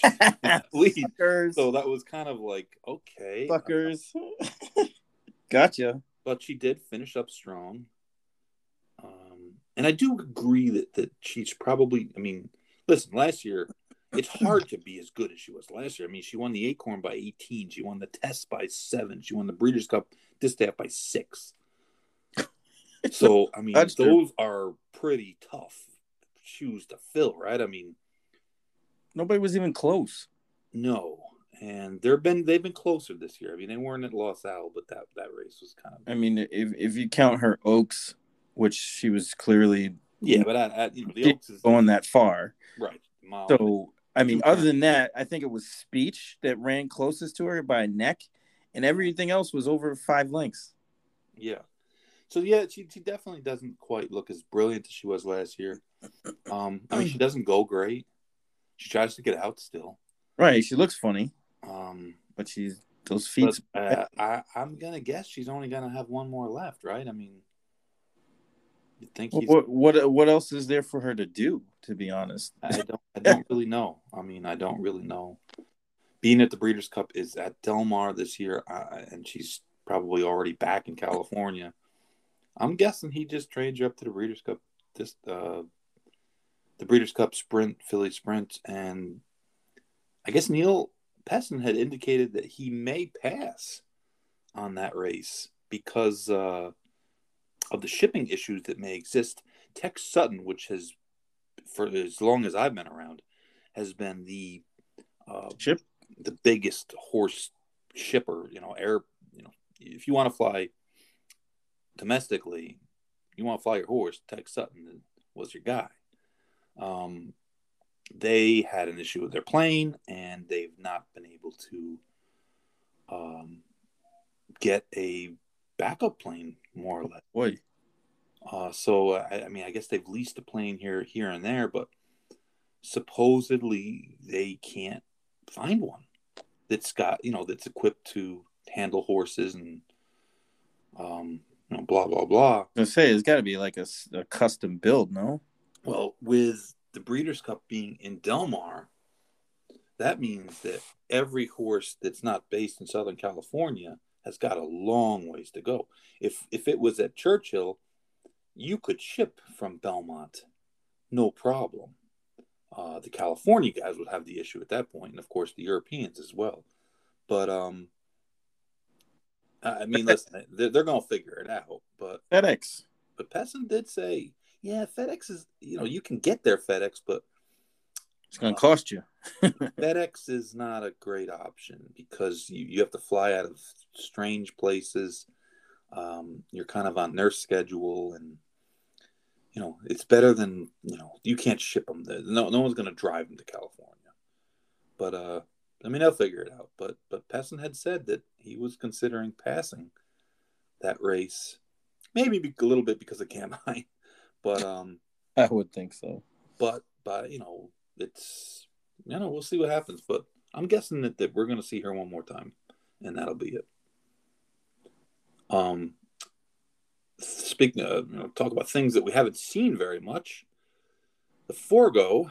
lead. Fuckers. So that was kind of like, okay. Fuckers. [laughs] gotcha. But she did finish up strong. Um, and I do agree that that she's probably. I mean, listen, last year it's hard to be as good as she was last year. I mean, she won the Acorn by 18. She won the Test by seven. She won the Breeders' Cup Distaff by six. [laughs] So I mean, That's true. those are pretty tough shoes to fill, right? I mean, Nobody was even close. no. And they've been they've been closer this year. I mean, they weren't at Los Al, but that that race was kind of I mean, if if you count her Oaks, which she was clearly yeah. But I, I you know, the Oaks is going that far. right. Mile. So I mean, other than that, I think it was speech that ran closest to her by a neck, and everything else was over five lengths. Yeah. So yeah, she, she definitely doesn't quite look as brilliant as she was last year. Um, I mean, she [clears throat] doesn't go great. She tries to get out still. Right? She looks funny, Um, but she's those feet. uh, I, I'm gonna guess she's only gonna have one more left, right? I mean, you think he's? what what what else is there for her to do? To be honest, I don't. I don't really know. I mean, I don't really know. Being at the Breeders' Cup is at Del Mar this year, uh, and she's probably already back in California. I'm guessing he just trained you up to the Breeders' Cup, this uh, the Breeders' Cup Sprint, Philly Sprint, and I guess Neil Pessin had indicated that he may pass on that race because uh, of the shipping issues that may exist. Tex Sutton, which has for as long as I've been around, has been the uh, Ship? the biggest horse shipper. You know, air. You know, if you want to fly domestically, you want to fly your horse. Tex Sutton was your guy. Um, they had an issue with their plane, and they've not been able to um, get a backup plane, more or less. boy, Uh, so I, I mean, I guess they've leased a plane here, here and there, but supposedly they can't find one that's got you know that's equipped to handle horses and um, you know, blah blah blah. I say it's got to be like a custom build, no? Well, with the Breeders' Cup being in Del Mar, that means that every horse that's not based in Southern California has got a long ways to go. If if it was at Churchill, you could ship from Belmont, no problem. Uh, the California guys would have the issue at that point, and of course the Europeans as well. But um, I I mean, listen, they're, they're going to figure it out. But FedEx. but Pessin did say, yeah, FedEx is, you know, you can get there FedEx, but It's gonna cost you. [laughs] FedEx is not a great option because you, you have to fly out of strange places. Um, you're kind of on their schedule, and you know it's better than you know you can't ship them. There. No, no one's going to drive them to California. But uh, I mean, they'll figure it out. But but Pessin had said that he was considering passing that race, maybe a little bit because of Cam High, but um, [laughs] I would think so. but but you know it's you know we'll see what happens but i'm guessing that, that we're going to see her one more time and that'll be it um speaking of you know talk about things that we haven't seen very much the Forego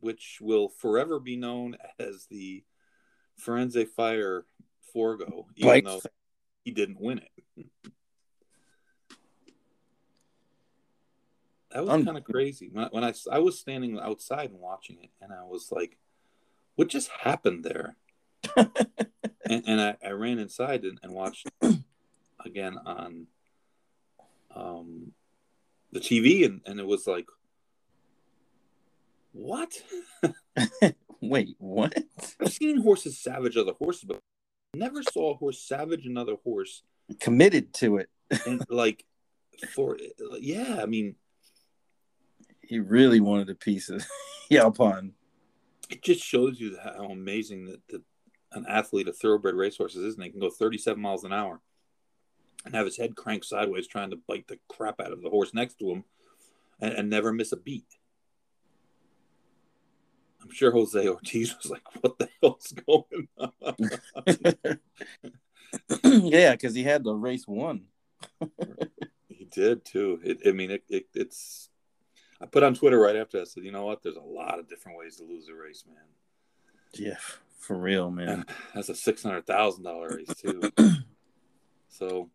which will forever be known as the Firenze Fire Forego, even Bite though he didn't win it. That was kind of crazy. When I, when I I was standing outside and watching it, and I was like, "What just happened there?" [laughs] and, and I, I ran inside and, and watched [clears throat] again on um, the TV, and, and it was like, "What?" [laughs] Wait, what? I've seen horses savage other horses, but never saw a horse savage another horse Committed to it. and like for yeah. I mean, He really wanted a piece of [laughs] Yaupon. it just shows you how amazing that, that an athlete, a thoroughbred racehorse is, and they can go 37 miles an hour and have his head cranked sideways trying to bite the crap out of the horse next to him and, and never miss a beat. I'm sure Jose Ortiz was like, what the hell's going on? [laughs] yeah, because he had the race won. he did too. It, I mean, it, it, it's. I put on Twitter right after I said, you know what? There's a lot of different ways to lose a race, man. Yeah, for real, man. That's a six hundred thousand dollar race too. [clears throat] so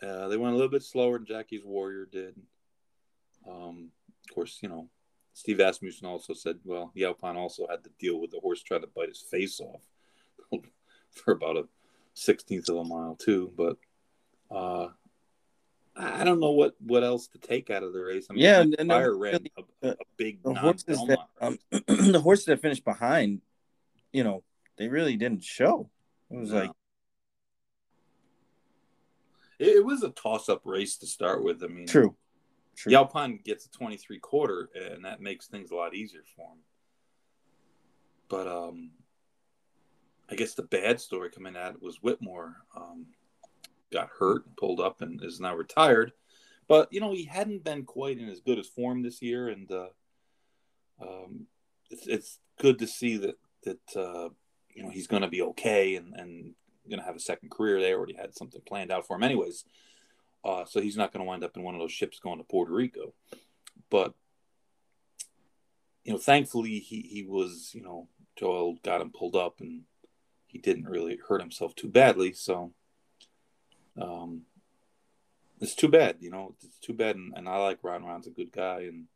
uh, they went a little bit slower than Jackie's Warrior did. Um, of course, you know, Steve Asmussen also said, well, Yaupon also had to deal with the horse trying to bite his face off [laughs] for about a sixteenth of a mile too. But uh, I don't know what what else to take out of the race. I mean, Yeah, and Fire really, a, a big The horses that um, [clears throat] the horses that finished behind, you know, they really didn't show. It was No. like It, it was a toss up race to start with. I mean, true, true. Yaupon gets a 23 quarter, and that makes things a lot easier for him. But um, I guess the bad story coming out was Whitmore um, got hurt, pulled up, and is now retired. But you know he hadn't been quite in as good as form this year, and uh, um, it's it's good to see that that uh, you know he's going to be okay and and going to have a second career. They already had something planned out for him, anyways. Uh, so he's not going to wind up in one of those ships going to Puerto Rico. But you know, thankfully he he was you know Joel got him pulled up and he didn't really hurt himself too badly. So um, it's too bad, you know, it's too bad. And, and I like Ron. Ron's a good guy, and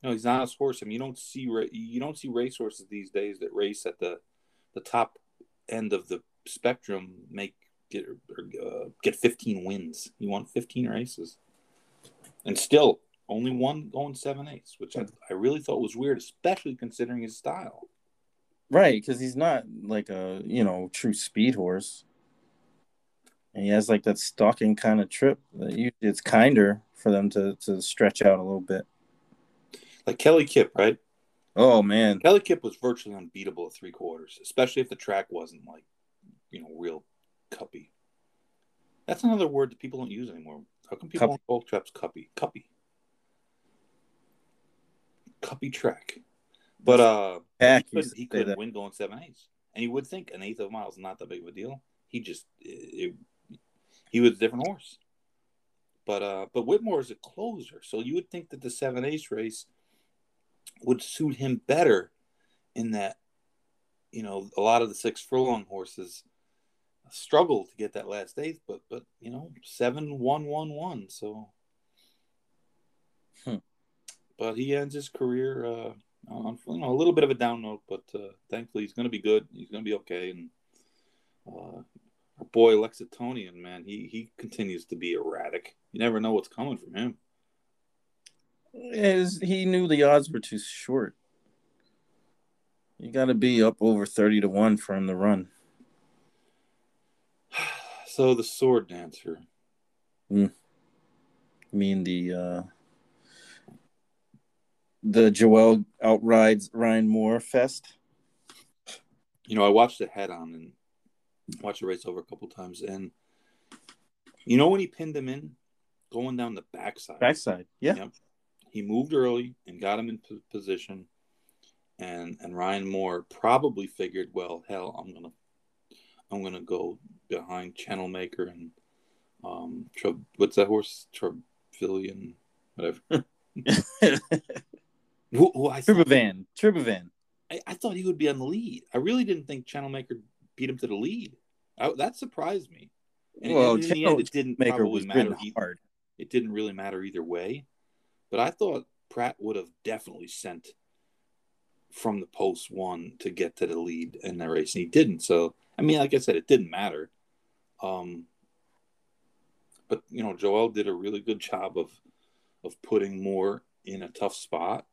you know he's an honest horse. I mean, you don't see you don't see racehorses these days that race at the the top end of the spectrum make get uh, get 15 wins. He won 15 races, and still only one going seven eights, which I, I really thought was weird, especially considering his style. Right, because he's not like a you know true speed horse. And he has like that stalking kind of trip. That it's kinder for them to to stretch out a little bit. Like Kelly Kip, right? Oh man, Kelly Kip was virtually unbeatable at three quarters, especially if the track wasn't like, you know, real cuppy. That's another word that people don't use anymore. How come people Cuppy. call traps cuppy? Cuppy. Cuppy track. But uh Heck, he couldn't, he couldn't win going seven eighths. And you would think an eighth of a mile is not that big of a deal. He just it, he was a different horse. But uh but Whitmore is a closer, so you would think that the seven eighths race would suit him better in that you know a lot of the six furlong horses struggle to get that last eighth, but but you know seven one one one. So, Hmm. but he ends his career uh, on you know a little bit of a down note, but uh, thankfully he's going to be good. He's going to be okay, and uh, boy Lexitonian man, he he continues to be erratic. You never know what's coming from him. Is he knew the odds were too short. You got to be up over thirty to one for him to run. [sighs] So the sword dancer. Mm. I mean the uh the Joel outrides Ryan Moore fest. you know, I watched it head on and watched the race over a couple times, and you know when he pinned him in, going down the backside, Backside, yeah. Yep. he moved early and got him in p- position, and and Ryan Moore probably figured, well, hell, I'm gonna I'm gonna go behind Channel Maker and um, Tre- what's that horse, Trevillion, whatever. [laughs] who, who I Tribhuvan, Tribhuvan. I, I thought he would be on the lead. I really didn't think Channel Maker beat him to the lead. I, that surprised me. And, well, and in the end, it didn't was matter hard. It didn't really matter either way. But I thought Pratt would have definitely sent from the post one to get to the lead in the race, and he didn't. So, I mean, like I said, it didn't matter. Um, but you know, Joel did a really good job of of putting Moore in a tough spot.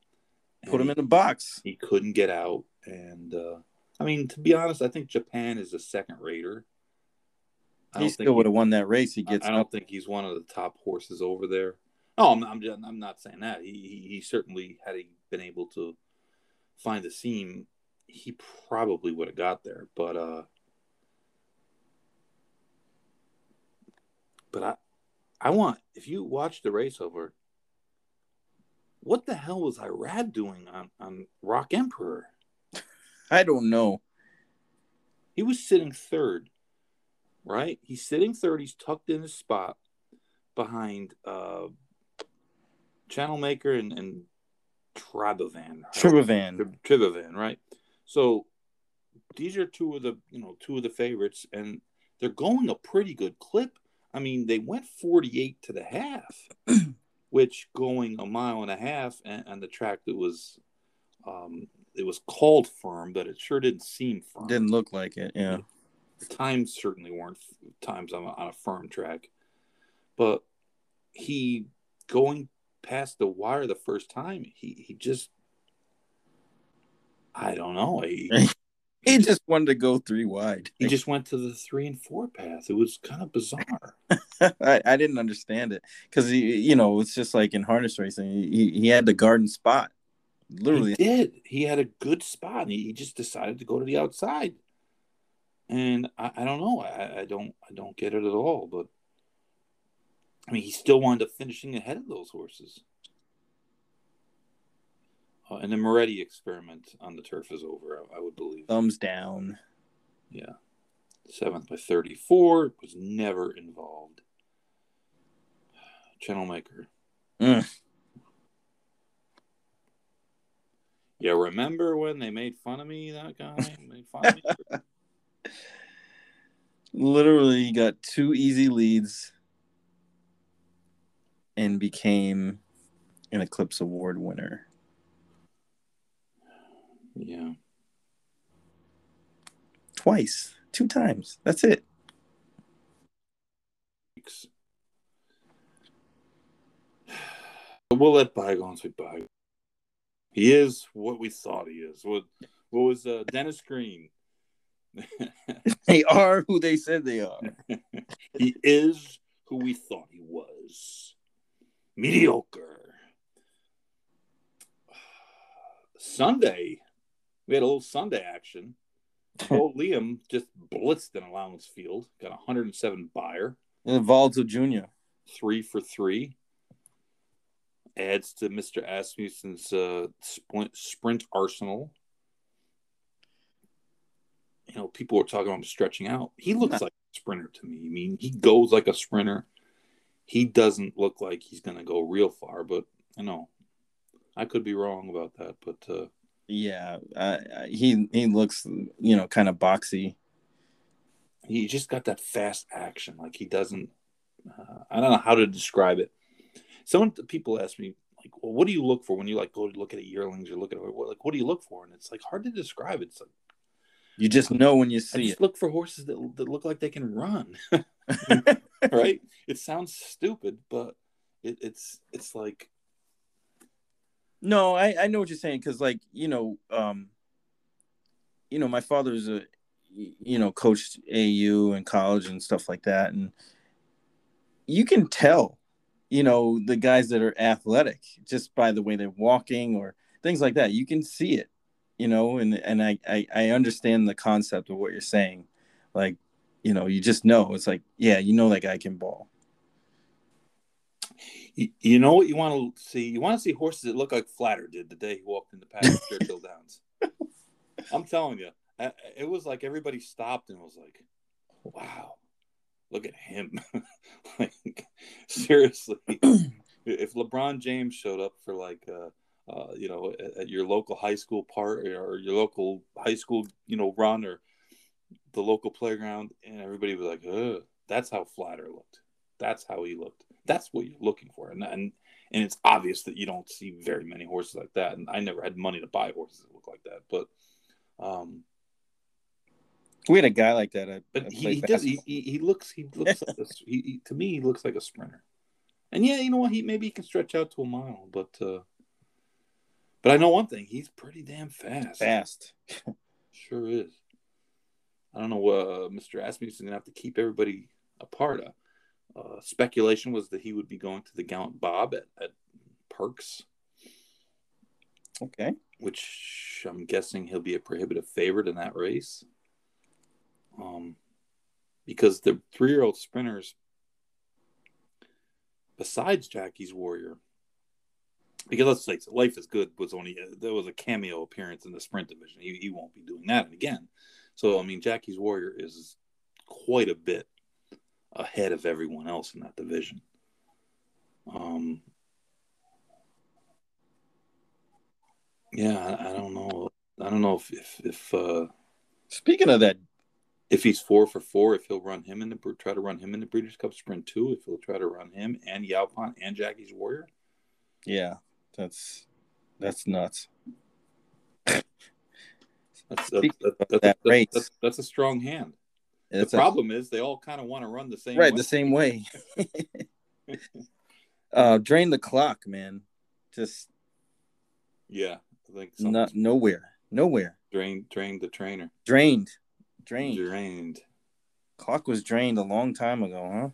Put him in the box. He couldn't get out, and uh, I mean, to be honest, I think Japan is a second rater. He still would have won that race. He gets. I, I don't think he's one of the top horses over there. No, I'm, I'm, just, I'm not saying that. He, he, he certainly had he been able to find the seam, he probably would have got there. But uh, but I I want if you watch the race over, what the hell was Irad doing on on Rockemperor? I don't know. He was sitting third, right? He's sitting third. He's tucked in his spot behind uh, Channel Maker and, and. Tribhuvan. Tribhuvan, right? So these are two of the you know two of the favorites, and they're going a pretty good clip. I mean, they went 48 to the half, [clears throat] which going a mile and a half and, and the track that was um, it was called firm, but it sure didn't seem firm. Didn't look like it. Yeah. The times certainly weren't times on a, on a firm track, but he going past the wire the first time, he he just I don't know. He, [laughs] he just wanted to go three wide. He just went to the three and four path. It was kind of bizarre. [laughs] I, I didn't understand it because he, you know, it's just like in harness racing. He he had the garden spot. Literally, he did. He had a good spot. He, he just decided to go to the outside, and I, I don't know. I, I don't I don't get it at all. But I mean, he still wound up finishing ahead of those horses. Uh, and the Moretti experiment on the turf is over, I, I would believe. Thumbs down. Yeah. Seventh by 34 was never involved. [sighs] Channel maker. Mm. Yeah, remember when they made fun of me? That guy made fun of me. [laughs] Literally got two easy leads and became an Eclipse Award winner. Yeah. Twice, two times. That's it. [sighs] We'll let bygones be bygones. He is what we thought he is. What what was uh, Dennis Green? [laughs] they are who they said they are. he is who we thought he was. Mediocre. Sunday, we had a little Sunday action. Old [laughs] Liam just blitzed an allowance field, got 107 Beyer. And Valdo Jr. Three for three. Adds to Mr. Asmussen's uh, sprint, sprint arsenal. You know, people were talking about him stretching out. He looks like a sprinter to me. I mean, he goes like a sprinter. He doesn't look like he's going to go real far, but I know I could be wrong about that. But uh, yeah, uh, he he looks you know kind of boxy. He just got that fast action. Like he doesn't. Uh, I don't know how to describe it. Some people ask me like, "Well, what do you look for when you like go to look at a yearlings or look at what like what do you look for?" And it's like hard to describe. It's like you just know when you see it. Look for horses that that look like they can run. [laughs] right? It sounds stupid, but it, it's it's like no, I, I know what you're saying because, like, you know, um, you know, my father's a, you know, coached AU and college and stuff like that, and you can tell, you know, the guys that are athletic just by the way they're walking or things like that. You can see it, you know, and and I I, I understand the concept of what you're saying, like, you know, you just know it's like, yeah, you know, that guy can ball you, know what you want to see? You want to see horses that look like Flatter did the day he walked in the paddock at Churchill Downs. I'm telling you, it was like everybody stopped and was like, "Wow, look at him!" [laughs] like seriously, [clears throat] if LeBron James showed up for like, uh, uh, you know, at, at, your local high school part or your local high school, you know, run or the local playground, and everybody was like, Ugh. "That's how Flatter looked. That's how he looked. That's what you're looking for." And and and it's obvious that you don't see very many horses like that. And I never had money to buy horses that look like that, but um, we had a guy like that. I, but I he, he does. He, he, looks. He looks. like a, he, he, to me, he looks like a sprinter. And yeah, you know what? He maybe he can stretch out to a mile, but uh, but I know one thing: he's pretty damn fast. Fast, [laughs] sure is. I don't know. Uh, Mr. Asmussen's gonna have to keep everybody apart. Uh, uh, speculation was that he would be going to the Gallant Bob at, at Parx. Okay. Which I'm guessing he'll be a prohibitive favorite in that race. Um, because the three-year-old sprinters, besides Jackie's Warrior, because let's say Life is Good was only there was a cameo appearance in the sprint division. He, he won't be doing that again. So I mean, Jackie's Warrior is quite a bit ahead of everyone else in that division. Um, yeah, I, I don't know. I don't know if if, if uh, speaking of that, if he's four for four, if he'll run him in the try to run him in the Breeders' Cup Sprint two, if he'll try to run him and Yaupon and Jackie's Warrior. Yeah, that's that's nuts. that's, that's, that's, that that's, that's, a strong hand. The problem is they all kind of want to run the same right way. the same way. [laughs] uh, drain the clock, man. Just yeah, I think not nowhere, nowhere. Drain, drained the trainer. Drained, drained, drained. Clock was drained a long time ago, huh?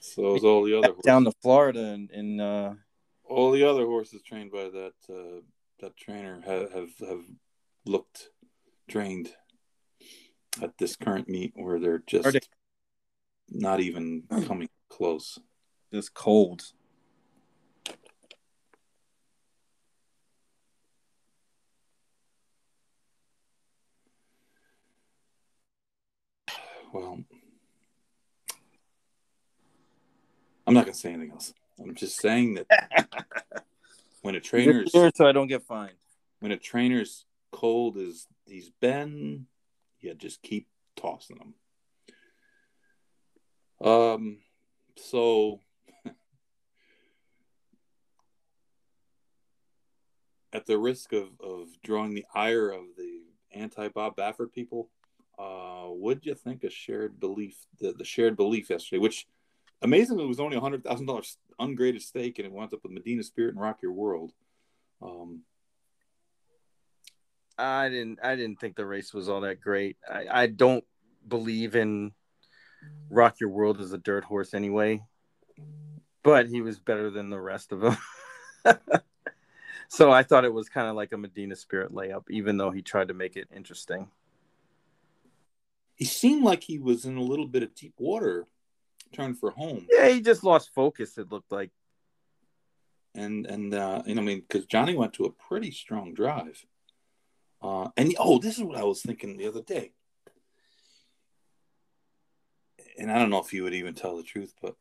So was all the other down to Florida and, and uh, all the other horses trained by that uh, that trainer have, have have looked drained at this current meet where they're just they... not even coming close. Just cold. Well, I'm not gonna say anything else. I'm just saying that [laughs] when a trainer's here so I don't get fined. When a trainer's cold as he's been, you just keep tossing them. Um, so [laughs] at the risk of, of drawing the ire of the anti Bob Baffert people, uh, would you think a shared belief, the, the shared belief yesterday, which amazingly was only a hundred thousand dollars ungraded stake, and it winds up with Medina Spirit and Rock Your World. Um, I didn't. I didn't think the race was all that great. I, I don't believe in Rock Your World as a dirt horse anyway, but he was better than the rest of them. [laughs] so I thought it was kind of like a Medina Spirit layup, even though he tried to make it interesting. He seemed like he was in a little bit of deep water turn for home. Yeah, he just lost focus. It looked like. And and uh, you know, I mean, because Johnny went to a pretty strong drive. Uh, and oh, this is what I was thinking the other day. And I don't know if you would even tell the truth, but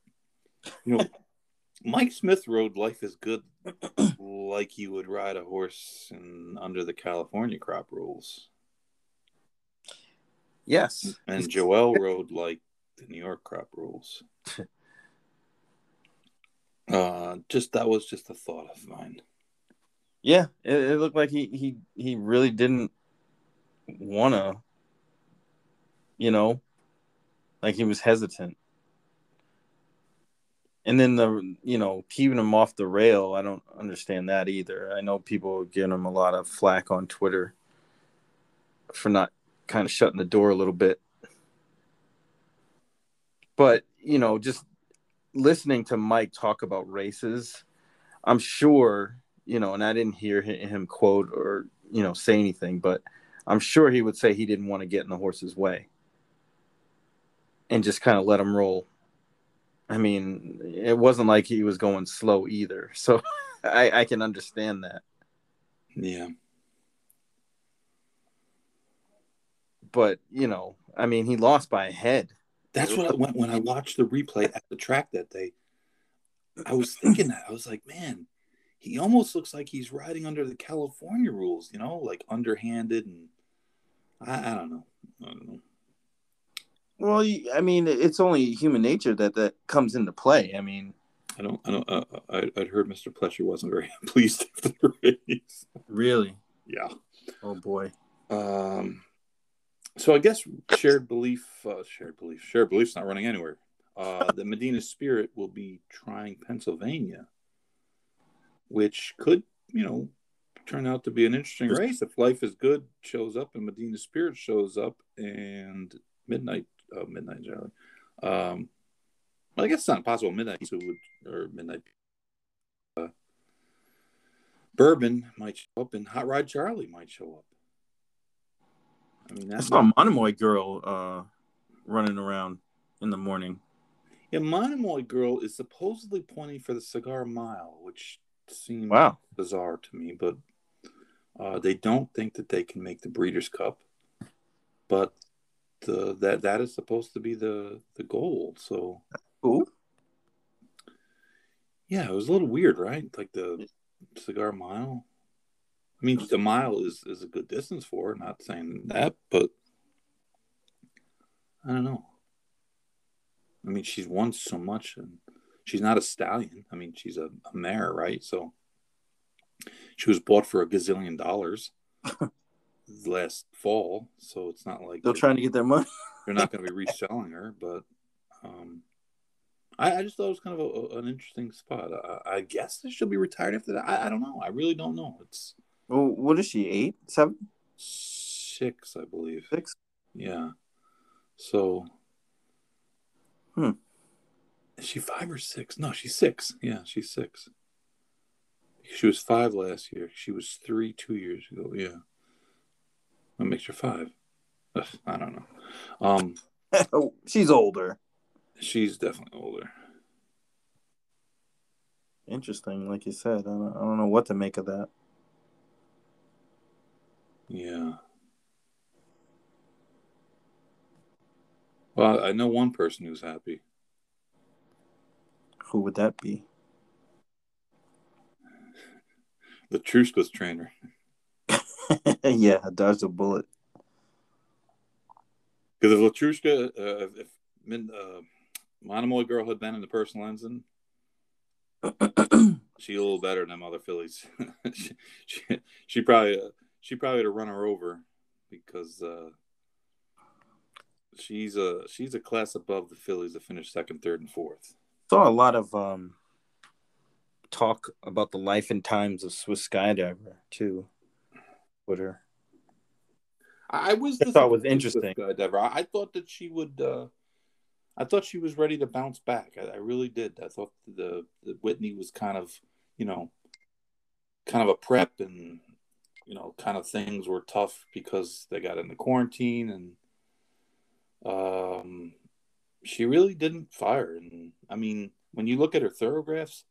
you know, [laughs] Mike Smith rode "Life Is Good" [clears throat] like you would ride a horse in under the California crop rules. Yes, and Joel rode like the New York crop rules. [laughs] uh, just that was just a thought of mine. Yeah, it, it looked like he he he really didn't wanna, you know, like he was hesitant. And then the you know keeping him off the rail, I don't understand that either. I know people giving him a lot of flack on Twitter for not kind of shutting the door a little bit but you know, just listening to Mike talk about races, I'm sure you know, and I didn't hear him quote or you know say anything, but I'm sure he would say he didn't want to get in the horse's way and just kind of let him roll. I mean, it wasn't like he was going slow either, so [laughs] I, I can understand that. Yeah. But you know, I mean, he lost by a head. That's what I, when, when I watched the replay at the track that day, I was [clears throat] thinking that I was like, man, he almost looks like he's riding under the California rules, you know, like underhanded and I, I don't know, I don't know. Well, I mean, it's only human nature that that comes into play. I mean, I don't. I don't. Uh, I I'd heard Mr. Pletcher wasn't very [laughs] pleased after the race. Really? Yeah. Oh boy. Um. So I guess shared belief, uh, shared belief, shared belief's not running anywhere. Uh, the Medina Spirit will be trying Pennsylvania, which could, you know, turn out to be an interesting race if Life is Good shows up and Medina Spirit shows up and Midnight, uh, Midnight Charlie. Um, well, I guess it's not possible. Midnight so would or Midnight uh, Bourbon might show up, and Hot Rod Charlie might show up. I mean, that's not a Monomoy girl uh, running around in the morning. Yeah, Monomoy girl is supposedly pointing for the cigar mile, which seems wow. bizarre to me, but uh, they don't think that they can make the Breeders' Cup, but the, that that is supposed to be the the goal. So, Ooh. yeah, it was a little weird, right? Like the cigar mile. I mean, a mile is is a good distance for her. Not saying that, but I don't know. I mean, she's won so much, and she's not a stallion. I mean, she's a, a mare, right? So she was bought for a gazillion dollars [laughs] last fall, so it's not like they're trying to get their money. [laughs] they're not going to be reselling her, but um, I, I, just thought it was kind of a, an interesting spot. I, I guess she'll be retired after that. I, I, don't know. I really don't know. It's well, what is she? Eight, seven, six, I believe. Six. Yeah. So. Hmm. Is she five or six? No, she's six. Yeah, she's six. She was five last year. She was three two years ago. Yeah. What makes her five? Ugh, I don't know. Um, [laughs] oh, she's older. She's definitely older. Interesting, like you said. I don't, I don't know what to make of that. Yeah. Well, I know one person who's happy. Who would that be? [laughs] Letruska's trainer. [laughs] yeah, dodged a bullet. Because if Letruska, uh, if Min, uh, Monomoy girl had been in the Personal Ensign, [clears throat] she a little better than them other fillies. [laughs] she, she, she, probably uh, she probably had to run her over because uh, she's a she's a class above the fillies that finished second, third, and fourth. Saw a lot of um, talk about the life and times of Swiss Skydiver too. Twitter. I was. I thought was interesting. Skydiver. I thought that she would. Uh, I thought she was ready to bounce back. I, I really did. I thought the, the Whitney was kind of, you know, kind of a prep and you know, kind of things were tough because they got into quarantine and um she really didn't fire and I mean, when you look at her Thoro-Graphs,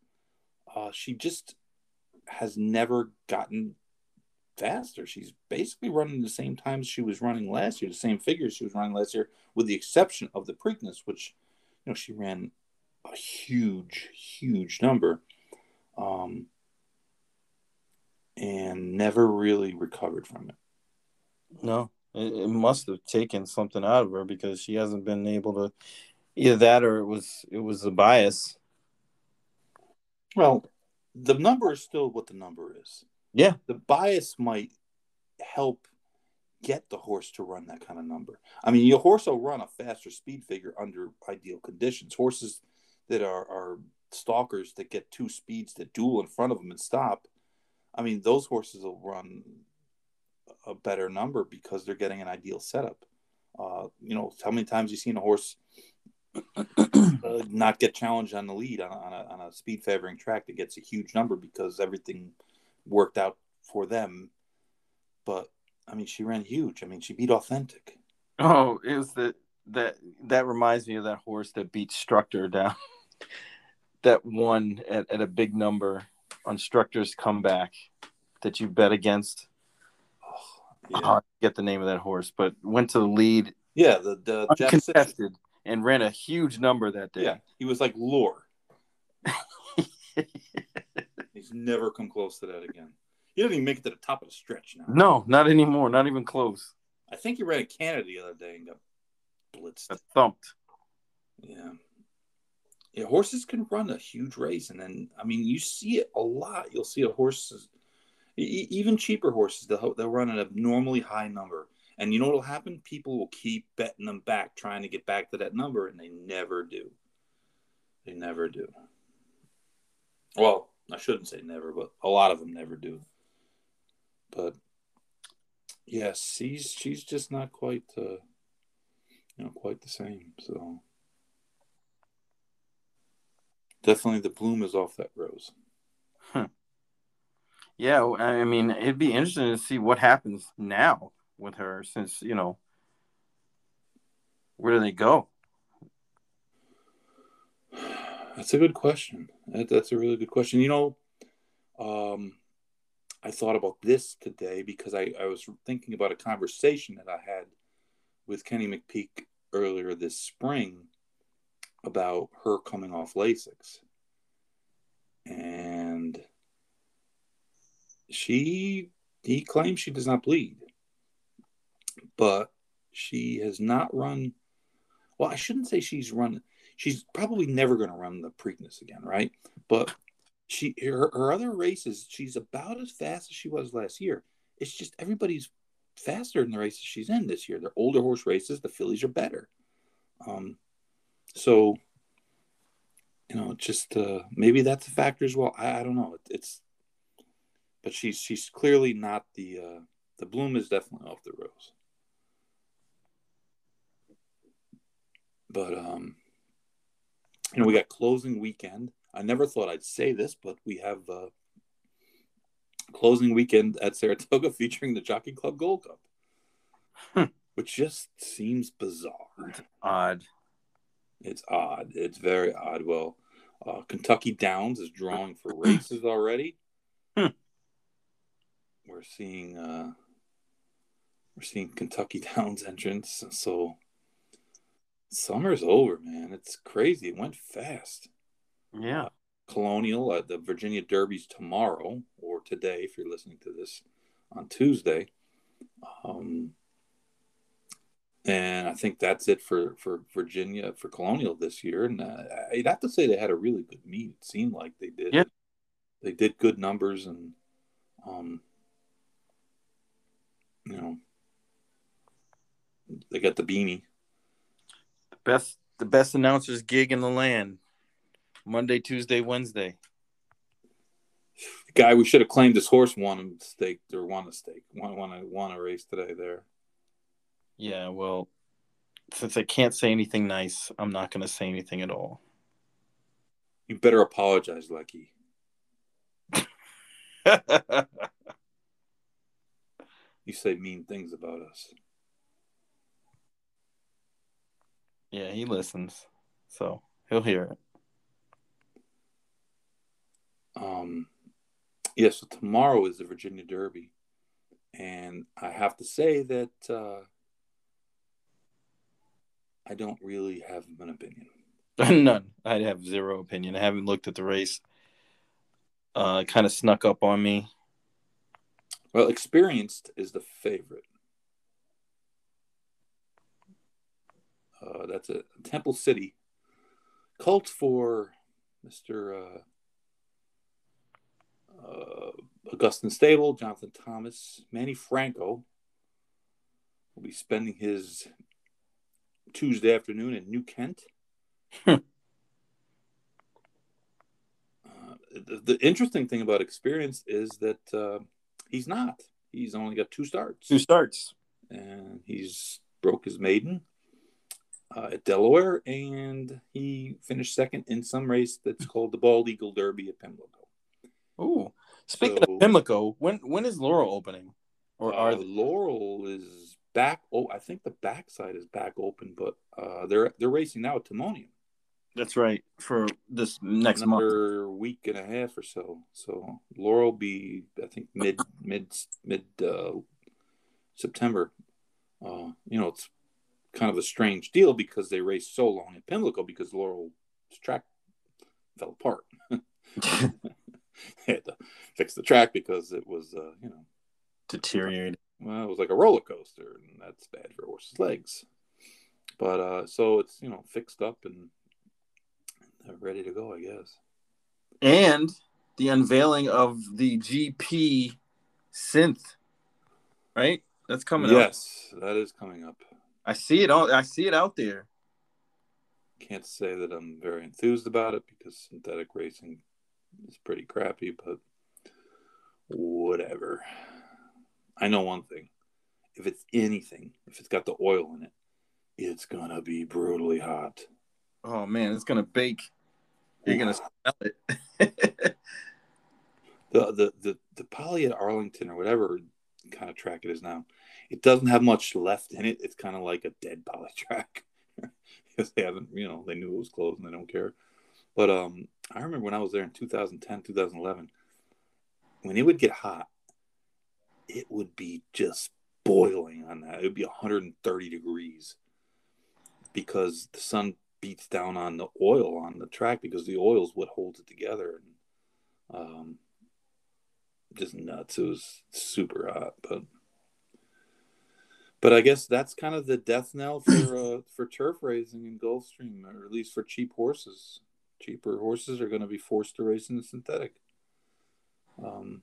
uh, she just has never gotten faster. She's basically running the same times she was running last year, the same figures she was running last year, with the exception of the Preakness, which you know she ran a huge, huge number, um, and never really recovered from it. No, it, it must have taken something out of her because she hasn't been able to either that or it was it was a bias well, the number is still what the number is. Yeah. The bias might help get the horse to run that kind of number. I mean, your horse will run a faster speed figure under ideal conditions. Horses that are, are stalkers that get two speeds that duel in front of them and stop. I mean, those horses will run a better number because they're getting an ideal setup. Uh, you know, how many times you've seen a horse uh, not get challenged on the lead on, on, a, on a speed favoring track that gets a huge number because everything worked out for them. But I mean, she ran huge. I mean, she beat Authentic. Oh, it was the that that reminds me of that horse that beat Structor down. [laughs] that won at, at a big number on Structor's comeback that you bet against. Oh, yeah. I get the name of that horse, but went to the lead. Yeah, the the uncontested and ran a huge number that day. Yeah, he was like lore. [laughs] He's never come close to that again. He doesn't even make it to the top of the stretch now. No, not anymore. Not even close. I think he ran a Canada the other day and got blitzed, got thumped. Yeah. Yeah, horses can run a huge race, and then I mean, you see it a lot. You'll see a horse, even cheaper horses, they'll they'll run an abnormally high number, and you know what'll happen? People will keep betting them back, trying to get back to that number, and they never do. They never do. Well, I shouldn't say never, but a lot of them never do. But yes, she's she's just not quite, uh, you know, quite the same. So definitely the bloom is off that rose. Yeah, I mean, it'd be interesting to see what happens now with her, since you know, where do they go? That's a good question. That, that's a really good question. You know, um, I thought about this today because I, I was thinking about a conversation that I had with Kenny McPeek earlier this spring about her coming off Lasix. And she, he claims she does not bleed, but she has not run. Well, I shouldn't say she's run. She's probably never going to run the Preakness again, right? But she, her, her other races, she's about as fast as she was last year. It's just everybody's faster in the races she's in this year. They're older horse races. The fillies are better. Um, so you know, just uh, maybe that's a factor as well. I, I don't know. It, it's, but she's she's clearly not the uh, the bloom is definitely off the rose. But um, you know, we got closing weekend. I never thought I'd say this, but we have uh, closing weekend at Saratoga [laughs] featuring the Jockey Club Gold Cup, which just seems bizarre. Odd. It's odd. It's very odd. Well, uh, Kentucky Downs is drawing for races already. Hmm. We're seeing uh, we're seeing Kentucky [laughs] Downs entrance. So summer's over, man. It's crazy. It went fast. Yeah. Colonial at the Virginia Derby's tomorrow or today, if you're listening to this on Tuesday. Um, and I think that's it for for Virginia for Colonial this year. And uh, I'd have to say they had a really good meet. It seemed like they did. Yeah. They did good numbers, and um, you know, they got the beanie. The best the best announcers gig in the land. Monday, Tuesday, Wednesday. The guy we should have claimed his horse won a stake or won a stake, won won a won a race today there. Yeah, well, since I can't say anything nice, I'm not going to say anything at all. You better apologize, Lucky. [laughs] You say mean things about us. yeah, he listens, so he'll hear it. Um, yeah, so tomorrow is the Virginia Derby, and I have to say that uh, I don't really have an opinion. [laughs] None. I have zero opinion. I haven't looked at the race. Uh, it kind of snuck up on me. Well, experienced is the favorite. Uh, that's a Temple City. Cult for Mister uh, uh, Augustin Stable, Jonathan Thomas, Manny Franco will be spending his Tuesday afternoon in New Kent. [laughs] Hmm. Uh, the, the interesting thing about experience is that uh, he's not. He's only got two starts, Two starts. and he's broke his maiden uh, at Delaware, and he finished second in some race that's called the Bald Eagle Derby at Pimlico. Oh, Speaking So- of Pimlico, when when is Laurel opening? Or are Uh, they? Laurel is back. Oh, I think the backside is back open, but uh, they're they're racing now at Timonium. That's right. For this next month. another week and a half or so. So Laurel will be, I think, mid mid mid uh, September. Uh, you know, it's kind of a strange deal because they raced so long at Pimlico because Laurel's track fell apart. [laughs] [laughs] they had to fix the track because it was, uh, you know, Deteriorated. Well, it was like a roller coaster, and that's bad for a horse's legs. But uh, so it's you know fixed up and ready to go, I guess. And the unveiling of the GP synth, right? That's coming yes, up. Yes, that is coming up. I see it all. I see it out there. Can't say that I'm very enthused about it because synthetic racing is pretty crappy, but whatever. I know one thing. If it's anything, if it's got the oil in it, it's gonna be brutally hot. Oh man, it's gonna bake. You're gonna smell it. [laughs] the, the the the poly at Arlington or whatever kind of track it is now, it doesn't have much left in it. It's kind of like a dead poly [laughs] track because they haven't, you know, they knew it was closed and they don't care. But um, I remember when I was there in 2010, 2011, when it would get hot, it would be just boiling on that. It would be 130 degrees because the sun beats down on the oil on the track because the oil is what holds it together. And um, just nuts. It was super hot, but but I guess that's kind of the death knell for [clears throat] uh, for turf racing in Gulfstream, or at least for cheap horses. Cheaper horses are going to be forced to race in the synthetic. Um,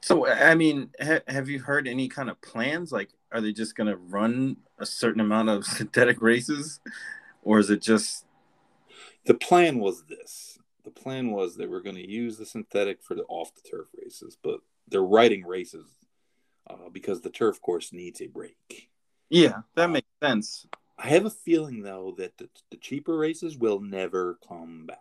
so, I mean, ha- have you heard any kind of plans? Like, are they just going to run a certain amount of [laughs] synthetic races, or is it just? The plan was this. The plan was they were going to use the synthetic for the off the turf races, but they're writing races uh, because the turf course needs a break. Yeah, that uh, makes sense. I have a feeling though that the, the cheaper races will never come back.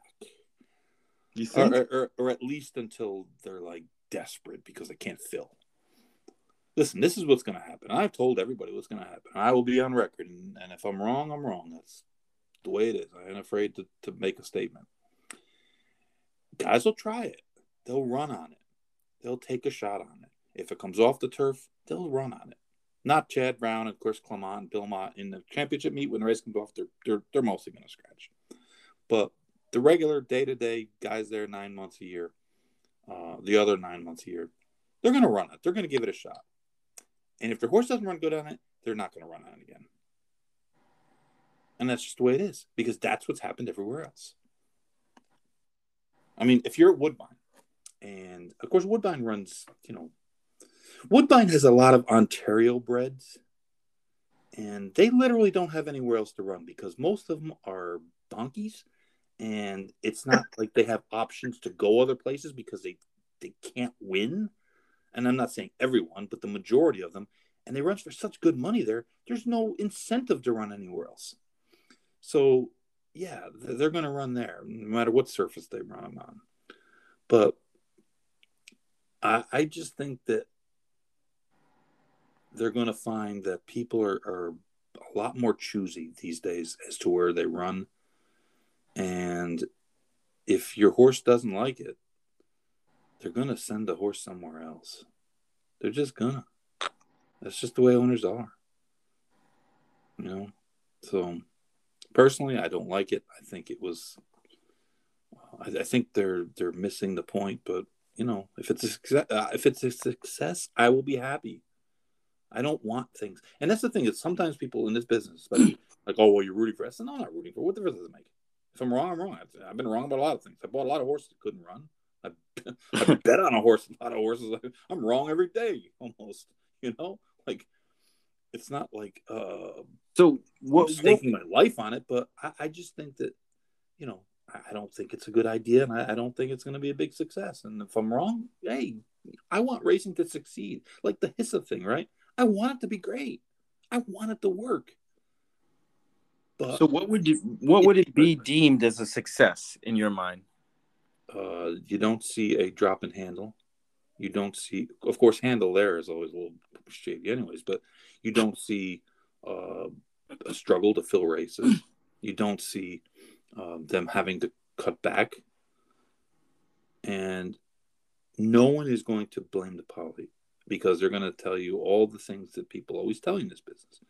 You think, or, or, or at least until they're like desperate because they can't fill. Listen, this is what's going to happen. I've told everybody what's going to happen. I will be on record, and, and if I'm wrong, I'm wrong. That's the way it is. I ain't afraid to, to make a statement. Guys will try it. They'll run on it. They'll take a shot on it. If it comes off the turf, they'll run on it. Not Chad Brown and course Clement, Bill Mott in the championship meet when the race comes off, they're they're, they're mostly going to scratch. But the regular day to day guys there nine months a year, uh, the other nine months a year, they're going to run it. They're going to give it a shot. And if their horse doesn't run good on it, they're not going to run on it again. And that's just the way it is because that's what's happened everywhere else. I mean, if you're at Woodbine, and of course, Woodbine runs, you know, Woodbine has a lot of Ontario breds, and they literally don't have anywhere else to run because most of them are donkeys, and it's not [laughs] like they have options to go other places because they they can't win. And I'm not saying everyone, but the majority of them, and they run for such good money there. There's no incentive to run anywhere else. So yeah, they're going to run there no matter what surface they run on. But I, I just think that they're going to find that people are, are a lot more choosy these days as to where they run. And if your horse doesn't like it, they're going to send the horse somewhere else. They're just gonna. That's just the way owners are. You know? So personally, I don't like it. I think it was. I, I think they're they're missing the point. But you know, if it's a success, uh, if it's a success, I will be happy. I don't want things, and that's the thing. Is sometimes people in this business, like, oh, well, you're rooting for us. No, I'm not rooting for. What difference does it make? If I'm wrong, I'm wrong. I've, been wrong about a lot of things. I bought a lot of horses that couldn't run. I, [laughs] I bet on a horse, a lot of horses. I'm wrong every day, [laughs] almost. You know, like it's not like uh so what, I'm staking what, my life on it, but I, I, just think that you know I don't think it's a good idea, and I, I don't think it's going to be a big success. And if I'm wrong, hey, I want racing to succeed, like the HISA thing, right? I want it to be great. I want it to work. But so what would you what would it be deemed as a success in your mind? Uh, you don't see a drop in handle. You don't see, of course, handle there is always a little shady, anyways. But you don't see uh, a struggle to fill races. [clears throat] You don't see um, them having to cut back, and no one is going to blame the poly because they're going to tell you all the things that people always tell you in this business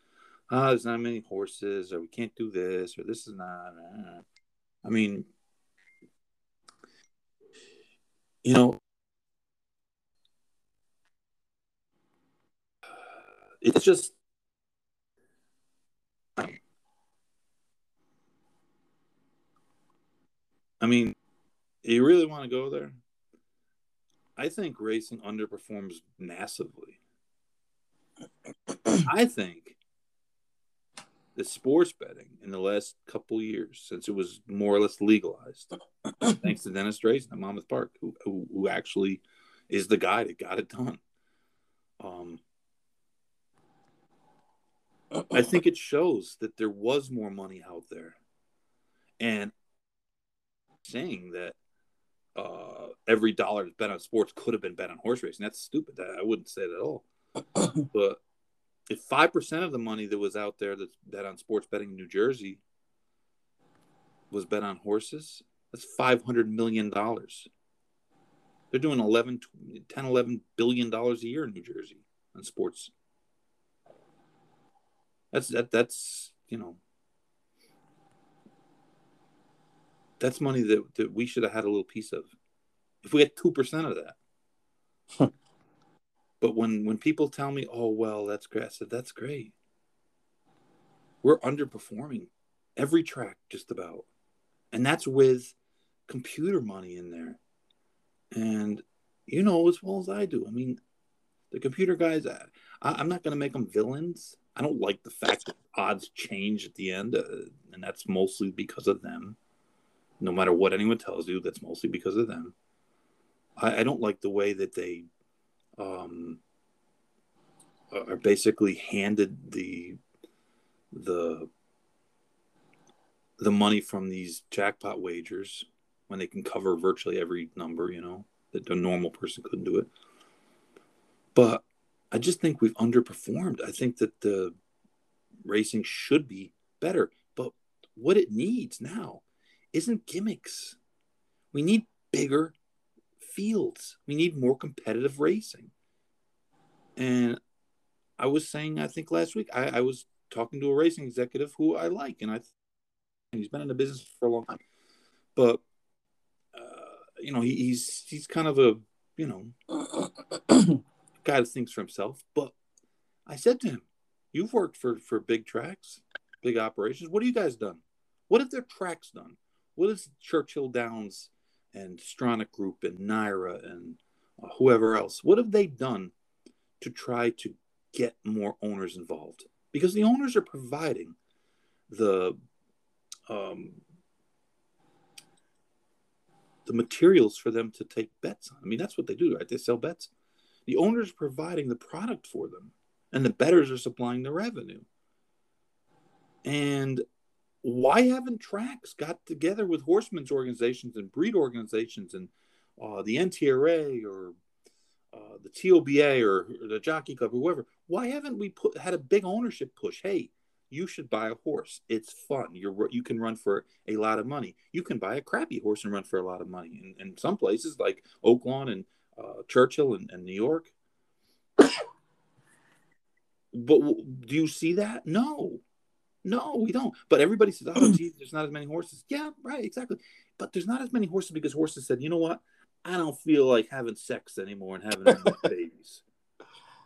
oh, there's not many horses, or we can't do this, or this is not. Uh, I mean, you know, it's just. I mean, you really want to go there? I think racing underperforms massively. I think the sports betting in the last couple years, since it was more or less legalized, [clears throat] thanks to Dennis Drazin at Monmouth Park, who, who, who actually is the guy that got it done. Um, I think it shows that there was more money out there, and saying that uh, every dollar that's bet on sports could have been bet on horse racing. That's stupid. I wouldn't say that at all. [clears throat] but if five percent of the money that was out there that's bet on sports betting in New Jersey was bet on horses, that's five hundred million dollars. They're doing 11, 10, 11 billion dollars a year in New Jersey on sports. That's that. That's you know. That's money that, that we should have had a little piece of. If we had two percent of that. But when when people tell me, "Oh well, that's great," I said, "That's great." We're underperforming every track, just about, and that's with computer money in there. And you know as well as I do. I mean, the computer guys. I, I'm not going to make them villains. I don't like the fact that odds change at the end, uh, and that's mostly because of them. No matter what anyone tells you, that's mostly because of them. I, I don't like the way that they um, are basically handed the the the money from these jackpot wagers when they can cover virtually every number, you know, that a normal person couldn't do it. But I just think we've underperformed. I think that the racing should be better, but what it needs now isn't gimmicks. We need bigger fields. We need more competitive racing. And I was saying, I think last week, I, I was talking to a racing executive who I like, and I, and he's been in the business for a long time, but uh, you know, he, he's he's kind of a you know [coughs] guy that thinks for himself. But I said to him, You've worked for, for big tracks, big operations. What have you guys done? What have their tracks done? What has Churchill Downs and Stronach Group and NYRA and whoever else, what have they done to try to get more owners involved? Because the owners are providing the um, the materials for them to take bets on. I mean, that's what they do, right? They sell bets. The owner's are providing the product for them, and the bettors are supplying the revenue. And why haven't tracks got together with horsemen's organizations and breed organizations and uh, the NTRA or uh, the TOBA or, or, the Jockey Club or whoever? Why haven't we put had a big ownership push? Hey, you should buy a horse. It's fun. You're you can run for a lot of money. You can buy a crappy horse and run for a lot of money. In, in some places like Oaklawn and uh, Churchill and, and New York. [coughs] but do you see that? No, no, we don't. But everybody says, "Oh, [clears throat] geez, there's not as many horses." Yeah, right, exactly. But there's not as many horses because horses said, "You know what? I don't feel like having sex anymore and having [laughs] babies."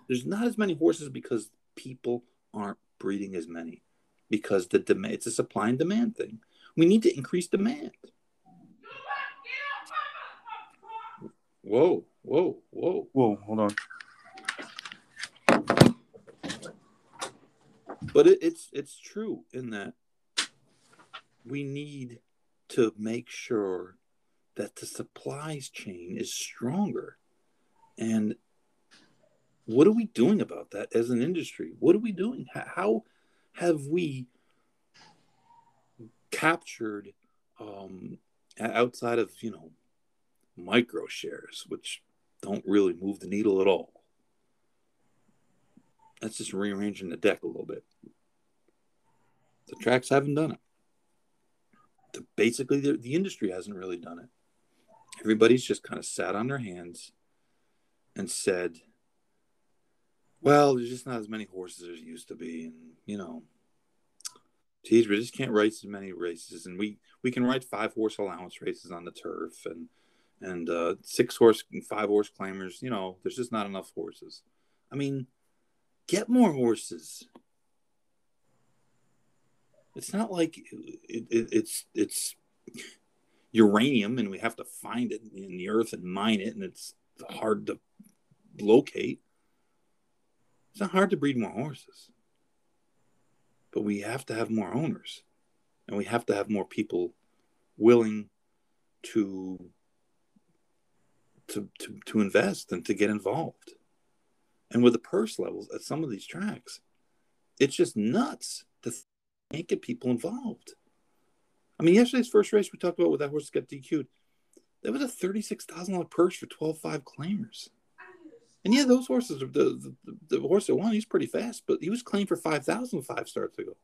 There's not as many horses because people aren't breeding as many because the demand. It's a supply and demand thing. We need to increase demand. Whoa, whoa, whoa. Whoa, hold on. But it, it's it's true in that we need to make sure that the supplies chain is stronger. And what are we doing about that as an industry? What are we doing? How have we captured um, outside of you know micro shares, which don't really move the needle at all. That's just rearranging the deck a little bit. The tracks haven't done it. The, basically, the, the industry hasn't really done it. Everybody's just kind of sat on their hands and said, well, there's just not as many horses as used to be. And, you know, geez, we just can't race as many races. And we, we can ride five horse allowance races on the turf. And, and uh, six horse and five horse claimers. You know, there's just not enough horses. I mean, get more horses. It's not like it, it, it's it's uranium and we have to find it in the earth and mine it and it's hard to locate. It's not hard to breed more horses. But we have to have more owners and we have to have more people willing to to to, to invest and to get involved. And with the purse levels at some of these tracks, it's just nuts to can't get people involved. I mean, yesterday's first race we talked about with that horse got DQ'd. That was a thirty-six thousand dollar purse for 12-5 claimers. And yeah, those horses, the, the, the horse that won, he's pretty fast, but he was claimed for 5,000 five starts ago.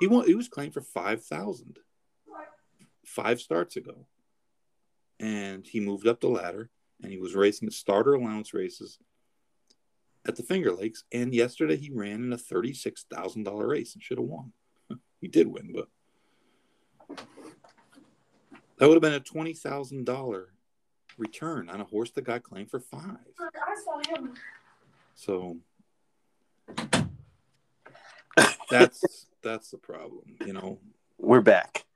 He won, he was claimed for 5,000 five starts ago. And he moved up the ladder and he was racing the starter allowance races at the Finger Lakes. And yesterday he ran in a $36,000 race and should have won. [laughs] he did win, but that would have been a $20,000 return on a horse that got claimed for five. I saw him. So that's that's the problem, you know. We're back.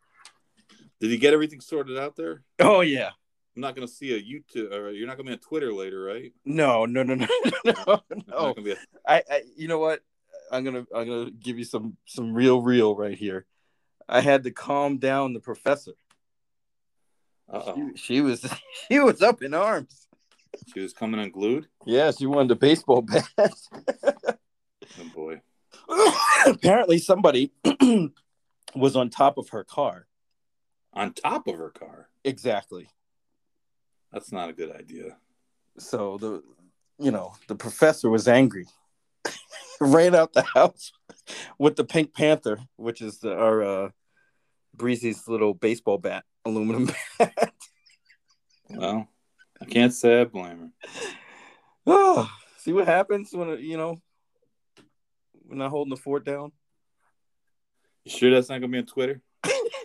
Did you get everything sorted out there? Oh yeah. I'm not going to see a YouTube. Or you're not going to be on Twitter later, right? No, no, no, no, [laughs] no, no. A... I, I, you know what? I'm gonna, I'm gonna give you some, some real, real right here. I had to calm down the professor. She, she, was [laughs] she was up in arms. She was coming unglued. Yeah, she wanted a baseball [laughs] bat. oh boy! Apparently, somebody [clears throat] was on top of her car. On top of her car. Exactly. That's not a good idea. So the, you know, the professor was angry. [laughs] Ran out the house with the Pink Panther, which is the, our uh, Breezy's little baseball bat aluminum [laughs] bat. well, I can't say I blame her. Oh, see what happens when you know we're not holding the fort down. You sure that's not gonna be on Twitter?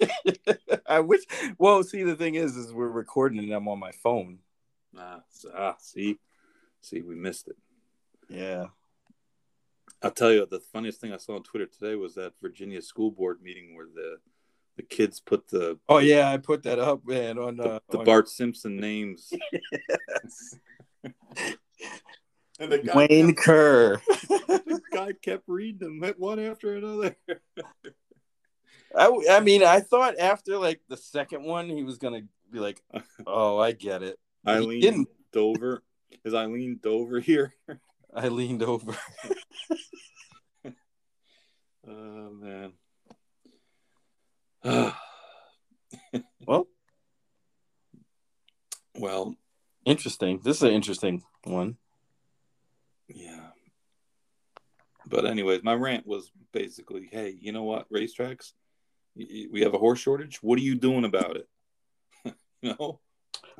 [laughs] I wish. Well, see, the thing is, is we're recording and I'm on my phone. Ah, ah, see, see, we missed it. Yeah. I'll tell you, the funniest thing I saw on Twitter today was that Virginia school board meeting where the the kids put the oh yeah i put that up man on uh, the, on... bart simpson names [laughs] [laughs] and the guy wayne kept, kerr the guy kept reading them one after another I, I mean i thought after like the second one he was gonna be like [laughs] oh i get it eileen didn't. dover is eileen dover here [laughs] i leaned over [laughs] oh man [sighs] well, well, interesting. This is an interesting one. Yeah. But anyways, my rant was basically, hey, you know what, racetracks, we have a horse shortage. What are you doing about it? [laughs] you know.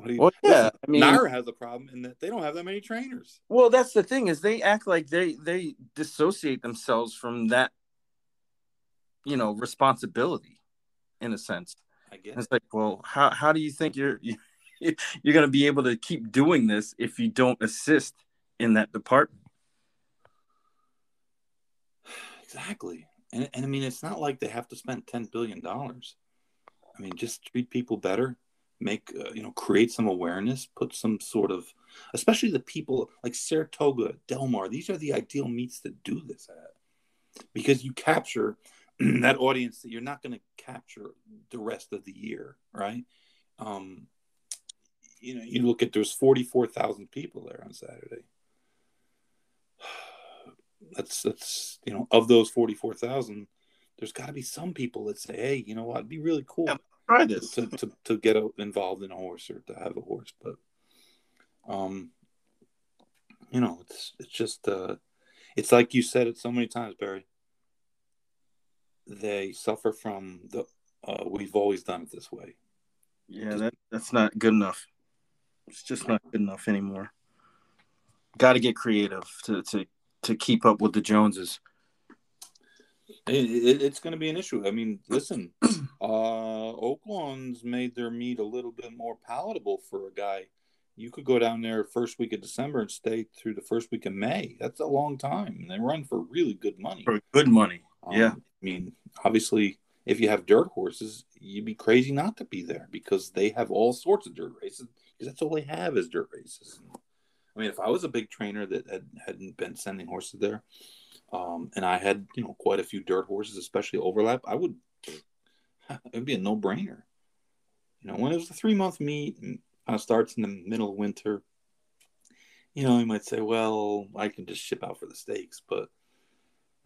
You, well, yeah, I mean, NYRA has a problem in that they don't have that many trainers. Well, that's the thing is they act like they they dissociate themselves from that, you know, responsibility in a sense. I guess it's like, well, how how do you think you're [laughs] you're going to be able to keep doing this if you don't assist in that department? [sighs] Exactly, and and I mean, it's not like they have to spend ten billion dollars. I mean, just treat people better, make uh, you know, create some awareness, put some sort of, especially the people like Saratoga, Del Mar, These are the ideal meets to do this at, because you capture [clears throat] that audience that you're not going to capture the rest of the year, right? Um, you know, you look at there's 44,000 people there on Saturday. That's that's you know of those 44,000, there's got to be some people that say, hey, you know what, it'd be really cool yeah, try this to, to, to get a, involved in a horse or to have a horse, but um, you know, it's it's just uh, it's like you said it so many times, Barry they suffer from the uh, we've always done it this way. Yeah, that, that's not good enough. It's just not good enough anymore. Got to get creative to, to to keep up with the Joneses. It, it, it's going to be an issue. I mean, listen, [clears throat] uh, Oaklawn's made their meat a little bit more palatable for a guy. You could go down there first week of December and stay through the first week of May. That's a long time, and they run for really good money. For good money, um, yeah. I mean, obviously, if you have dirt horses, you'd be crazy not to be there because they have all sorts of dirt races because that's all they have is dirt races. I mean, if I was a big trainer that had, hadn't been sending horses there, um, and I had you know quite a few dirt horses, especially overlap, I would [laughs] it'd be a no brainer. You know, when it was a three month meet and kind of starts in the middle of winter, you know, you might say, well, I can just ship out for the stakes, but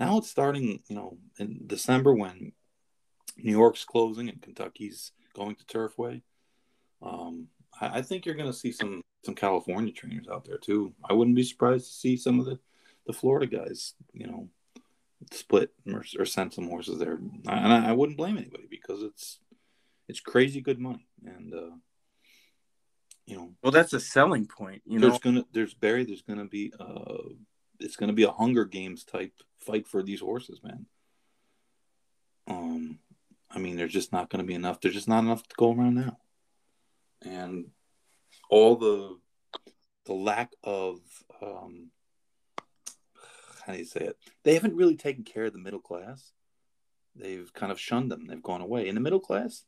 now it's starting, you know, in December when New York's closing and Kentucky's going to Turfway. Um, I, I think you're going to see some some California trainers out there too. I wouldn't be surprised to see some of the the Florida guys, you know, split or, or send some horses there. And I, I, wouldn't blame anybody because it's it's crazy good money, and uh, you know, well, that's a selling point. You there's know, gonna there's Barry. There's gonna be uh, it's gonna be a Hunger Games type fight for these horses, man. Um, I mean, there's just not gonna be enough. There's just not enough to go around now, and all the the lack of um, how do you say it? They haven't really taken care of the middle class. They've kind of shunned them. They've gone away. In the middle class,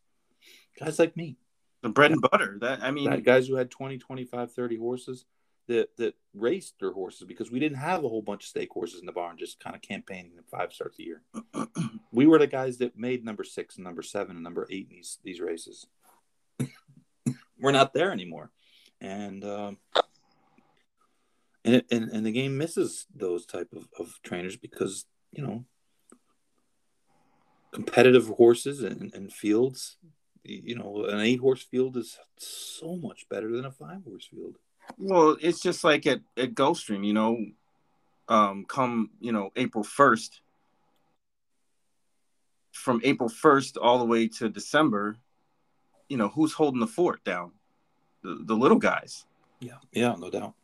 guys like me, the bread and butter. That I mean, that guys who had 20, 25, 30 horses that that raced their horses because we didn't have a whole bunch of stake horses in the barn, just kind of campaigning in five starts a year. [clears throat] we were the guys that made number six and number seven and number eight in these these races. [laughs] we're not there anymore, and um, and, it, and and the game misses those type of, of trainers because you know competitive horses and, and fields you know an eight horse field is so much better than a five horse field. Well it's just like at, at gulfstream you know um come you know april 1st from april 1st all the way to december you know who's holding the fort down the, the little guys. Yeah. Yeah no doubt.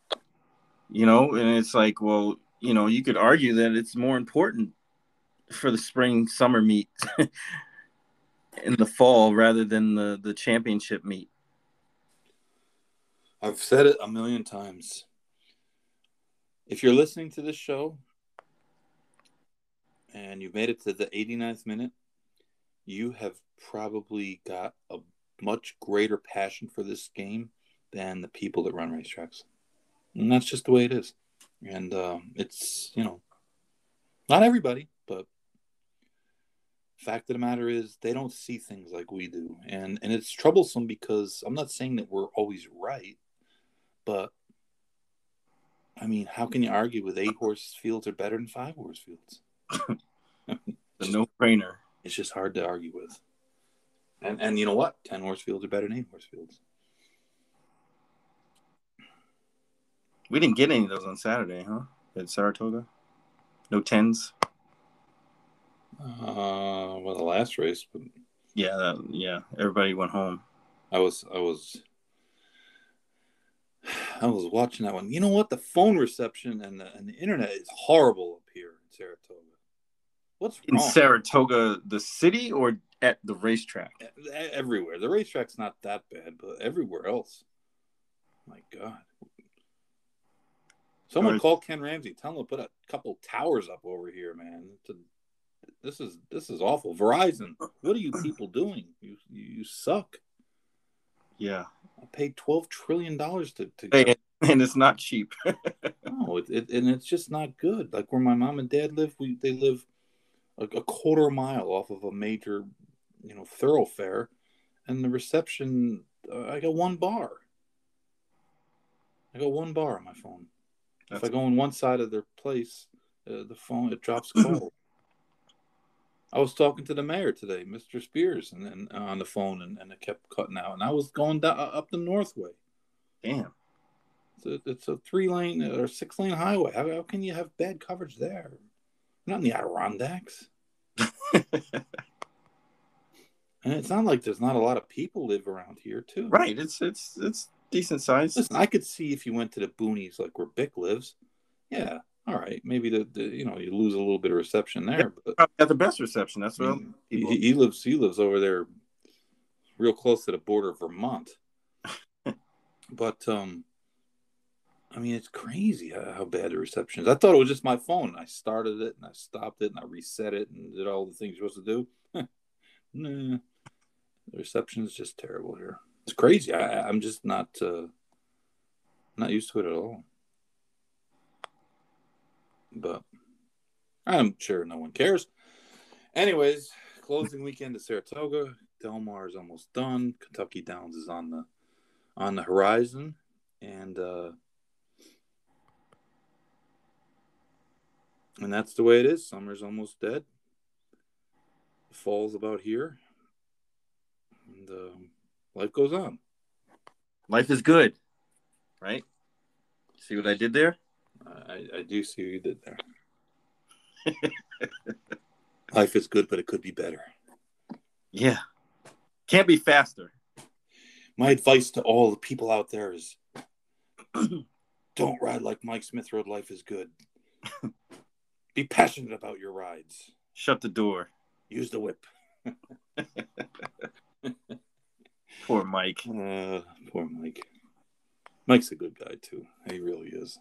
You know and it's like well you know you could argue that it's more important for the spring summer meet [laughs] in the fall rather than the the championship meet. I've said it a million times. If you're listening to this show and you've made it to the 89th minute you have probably got a much greater passion for this game than the people that run racetracks and that's just the way it is. And uh, it's you know, not everybody, but fact of the matter is they don't see things like we do, and and it's troublesome because I'm not saying that we're always right, but I mean, how can you argue with eight horse fields are better than five horse fields? [laughs] the no brainer. It's just hard to argue with. And and you know what? Ten horse fields are better than eight horse fields. We didn't get any of those on Saturday, huh? At Saratoga, no tens. Uh, well, the last race, but yeah, that, yeah, everybody went home. I was, I was, I was watching that one. You know what? The phone reception and the and the internet is horrible up here in Saratoga. What's wrong? in Saratoga, the city, or at the racetrack? Everywhere. The racetrack's not that bad, but everywhere else. My God. Someone call Ken Ramsey. Tell him to put a couple towers up over here, man. To, this is this is awful. Verizon, what are you people doing? You you suck. Yeah, I paid twelve trillion dollars to to. Hey, and it's not cheap. [laughs] no, it, it, and it's just not good. Like where my mom and dad live, we they live a, a quarter mile off of a major, you know, thoroughfare, and the reception. Uh, I got one bar. I got one bar on my phone. That's if I go on one side of their place, uh, the phone it drops call. [clears throat] I was talking to the mayor today, Mr. Spears, and then on the phone, and, and it kept cutting out. And I was going down, up the Northway. Damn, it's a, it's a three lane or six lane highway. How, how can you have bad coverage there? not in the Adirondacks. and it's not like there's not a lot of people live around here too. Right. It's it's it's decent size. Listen, I could see if you went to the boonies like where Bick lives. Yeah, all right. Maybe the, the you know you lose a little bit of reception there, yeah, but got the best reception. That's what he, he, lives. He lives over there, real close to the border of Vermont. [laughs] but um, I mean, it's crazy how, how, bad the reception is. I thought it was just my phone. I started it and I stopped it and I reset it and did all the things you're supposed to do. [laughs] nah, the reception is just terrible here. It's crazy. I, I'm just not uh, not used to it at all. But I'm sure no one cares. Anyways, closing weekend at Saratoga. Del Mar is almost done. Kentucky Downs is on the on the horizon, and uh, and that's the way it is. Summer's almost dead. fall's about here, and uh, life goes on. Life is good, right? See what I did there? I, I do see what you did there. [laughs] life is good, but it could be better. Yeah, can't be faster. My advice to all the people out there is [clears throat] don't ride like Mike Smith rode. Life is good. [laughs] Be passionate about your rides. Shut the door. Use the whip. [laughs] [laughs] poor Mike. Uh, poor Mike. Mike's a good guy too. He really is.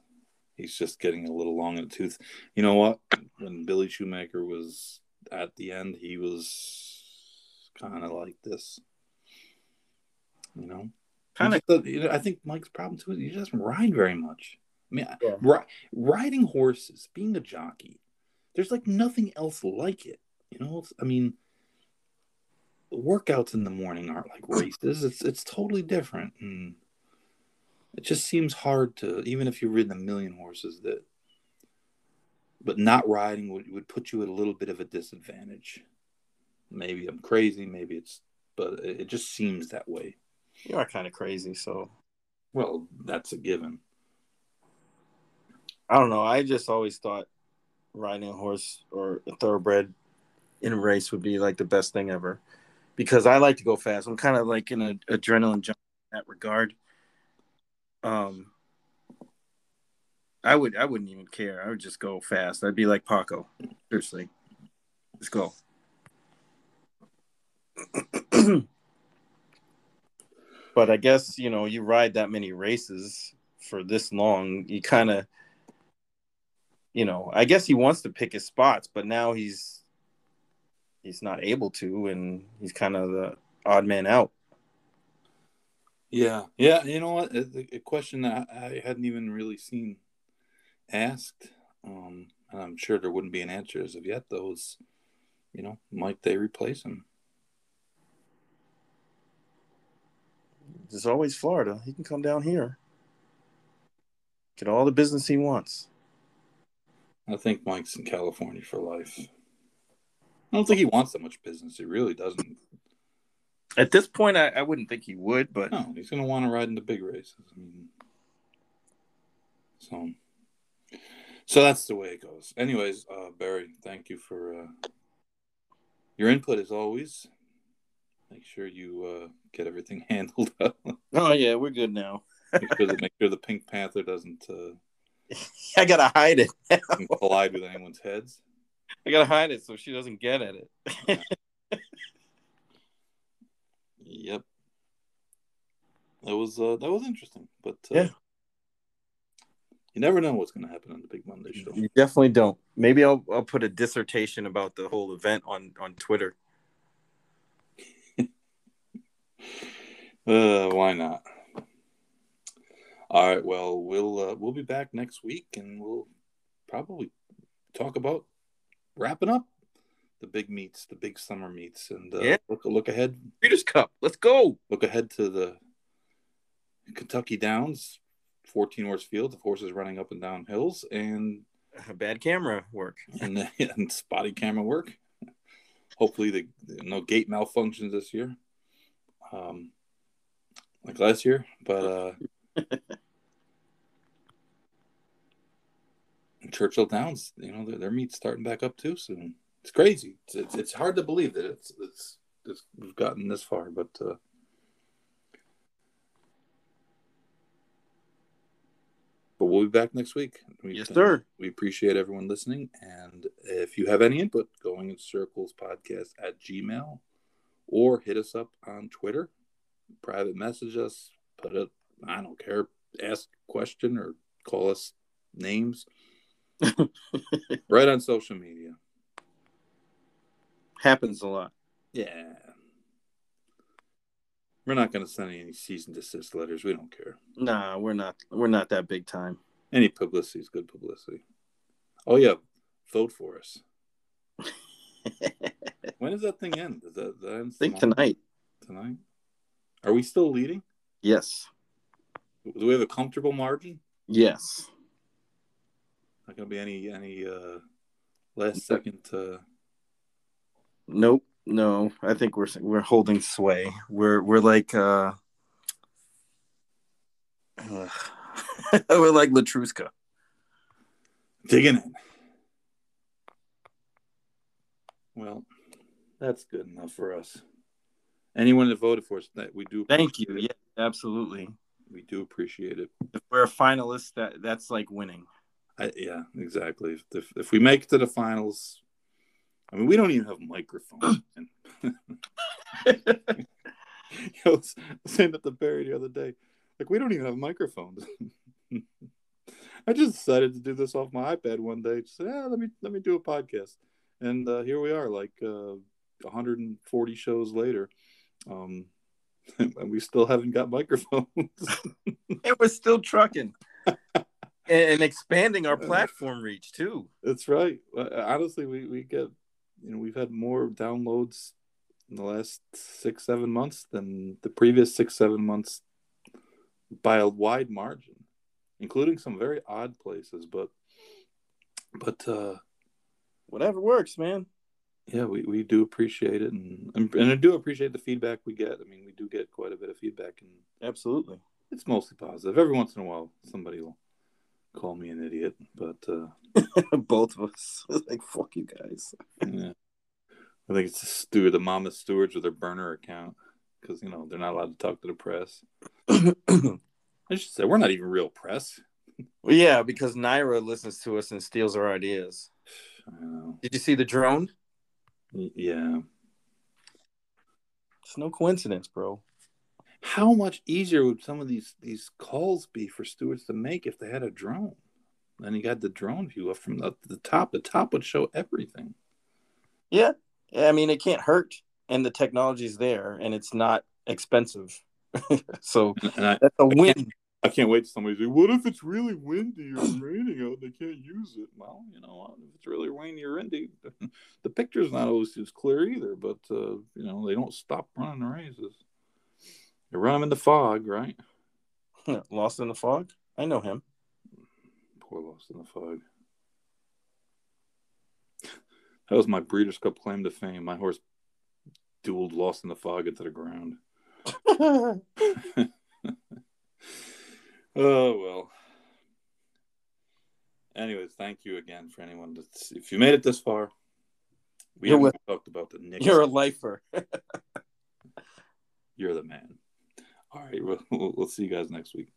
He's just getting a little long in the tooth. You know what? When Billy Shoemaker was at the end, he was kind of like this. You know, kind of. You know, I think Mike's problem too is he doesn't ride very much. I mean, yeah. ri- riding horses, being a jockey, there's like nothing else like it. You know, I mean, workouts in the morning aren't like races. It's it's totally different, and it just seems hard to even if you've ridden a million horses that, but not riding would would put you at a little bit of a disadvantage. Maybe I'm crazy. Maybe it's, but it just seems that way. You are kind of crazy, so. Well, that's a given. I don't know. I just always thought riding a horse or a thoroughbred in a race would be like the best thing ever because I like to go fast. I'm kind of like in an adrenaline jump in that regard. Um, I would I wouldn't even care. I would just go fast. I'd be like Paco. Seriously, let's go. [clears throat] but I guess you know you ride that many races for this long, you kind of you know, I guess he wants to pick his spots, but now he's he's not able to, and he's kind of the odd man out. Yeah, yeah. You know what? A, question that I hadn't even really seen asked, um, and I'm sure there wouldn't be an answer as of yet. Those, you know, might they replace him? There's always Florida. He can come down here, get all the business he wants. I think Mike's in California for life. I don't think he wants that much business. He really doesn't. At this point, I, I wouldn't think he would, but no, he's going to want to ride in the big races. I mean, so, so that's the way it goes. Anyways, uh, Barry, thank you for uh, your input as always. Make sure you uh, get everything [laughs] handled. oh yeah, we're good now. make, sure that, make sure the Pink Panther doesn't uh, [laughs] I gotta hide it. collide with anyone's heads. [laughs] I gotta hide it so she doesn't get at it. [laughs] yep. That was uh, that was interesting, but uh, yeah, you never know what's going to happen on the Big Monday show. You definitely don't. Maybe I'll I'll put a dissertation about the whole event on on Twitter. [laughs] uh, why not? All right. Well, we'll uh, we'll be back next week, and we'll probably talk about wrapping up the big meets, the big summer meets, and uh, yeah. look look ahead. Breeders' Cup. Let's go. Look ahead to the Kentucky Downs, fourteen horse field, of horses running up and down hills, and bad camera work and, [laughs] and spotty camera work. Hopefully, the no gate malfunctions this year, um, like last year, but. uh [laughs] Churchill Downs, you know, their, their meet's starting back up too soon. It's crazy. It's, it's, it's hard to believe that it's, it's, it's we've gotten this far, but uh, but we'll be back next week. We, yes, sir. We appreciate everyone listening, and if you have any input, going in circles podcast at Gmail, or hit us up on Twitter, private message us, put it I don't care. Ask question or call us names. [laughs] right on social media. Happens a lot. Yeah. We're not going to send any cease and desist letters. We don't care. Nah, we're not. We're not that big time. Any publicity is good publicity. Oh yeah, vote for us. [laughs] when does that thing end? Does that, that I think tonight. Tonight. Are we still leading? Yes. Do we have a comfortable margin? Yes. Not going to be any any uh, last second. Uh... Nope. No, I think we're we're holding sway. We're we're like uh, [sighs] we're like Letruska. Digging in. Well, that's good enough for us. Anyone that voted for us, that we do. Thank you. It. Yeah, absolutely. We do appreciate it. If we're a finalist, that that's like winning. I, yeah, exactly. If, if we make it to the finals, I mean, we don't even have microphones. I was saying at the Barry the other day, like we don't even have microphones. [laughs] I just decided to do this off my iPad one day. Just said, yeah, let me let me do a podcast, and uh, here we are, like uh, 140 shows later, um, [laughs] and we still haven't got microphones. [laughs] and we're still trucking and expanding our platform reach too. That's right. Honestly, we we get you know we've had more downloads in the last six seven months than the previous six seven months by a wide margin including some very odd places but but uh whatever works man. Yeah we, we do appreciate it and, and and i do appreciate the feedback we get. I mean we do get quite a bit of feedback and absolutely. it's mostly positive. Every once in a while somebody will call me an idiot, but uh, [laughs] both of us [laughs] like fuck you guys. yeah, I think it's the steward, the mama stewards with their burner account because you know they're not allowed to talk to the press. [clears throat] I should say we're not even real press. Well, yeah, because NYRA listens to us and steals our ideas. [sighs] Did you see the drone? Yeah. It's no coincidence, bro how much easier would some of these these calls be for stewards to make if they had a drone? And you got the drone view up from the, the top. The top would show everything. Yeah, I mean it can't hurt, and the technology's there, and it's not expensive. [laughs] so I, that's a win. I can't, I can't wait to somebody say, "What if it's really windy or raining out? and They can't use it." Well, you know what? If it's really rainy or windy, [laughs] the picture's not always as clear either. But uh, you know they don't stop running the races. You run him in the fog, right? [laughs] Lost in the fog. I know him. Poor Lost in the fog. That was my Breeders' Cup claim to fame. My horse dueled Lost in the fog into the ground. [laughs] [laughs] oh well. Anyways, thank you again for anyone that's if you made it this far. We haven't talked about the Knicks. You're a lifer. You're the man. All right, [laughs] we'll, see you guys next week.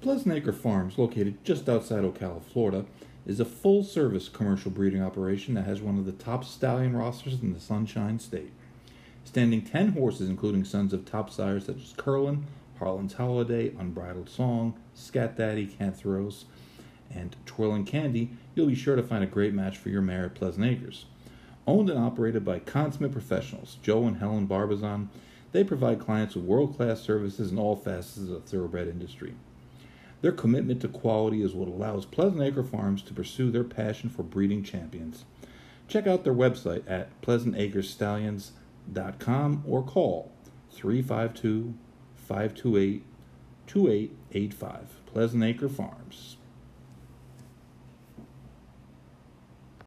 Pleasant Acre Farms, located just outside Ocala, Florida, is a full service commercial breeding operation that has one of the top stallion rosters in the Sunshine State. Standing 10 horses, including sons of top sires such as Curlin, Harlan's Holiday, Unbridled Song, Scat Daddy, Kantharos, and Twirling Candy, you'll be sure to find a great match for your mare at Pleasant Acres. Owned and operated by consummate professionals, Joe and Helen Barbazon, they provide clients with world class services in all facets of the thoroughbred industry. Their commitment to quality is what allows Pleasant Acre Farms to pursue their passion for breeding champions. Check out their website at pleasantacrestallions.com or call 352 528 2885. Pleasant Acre Farms.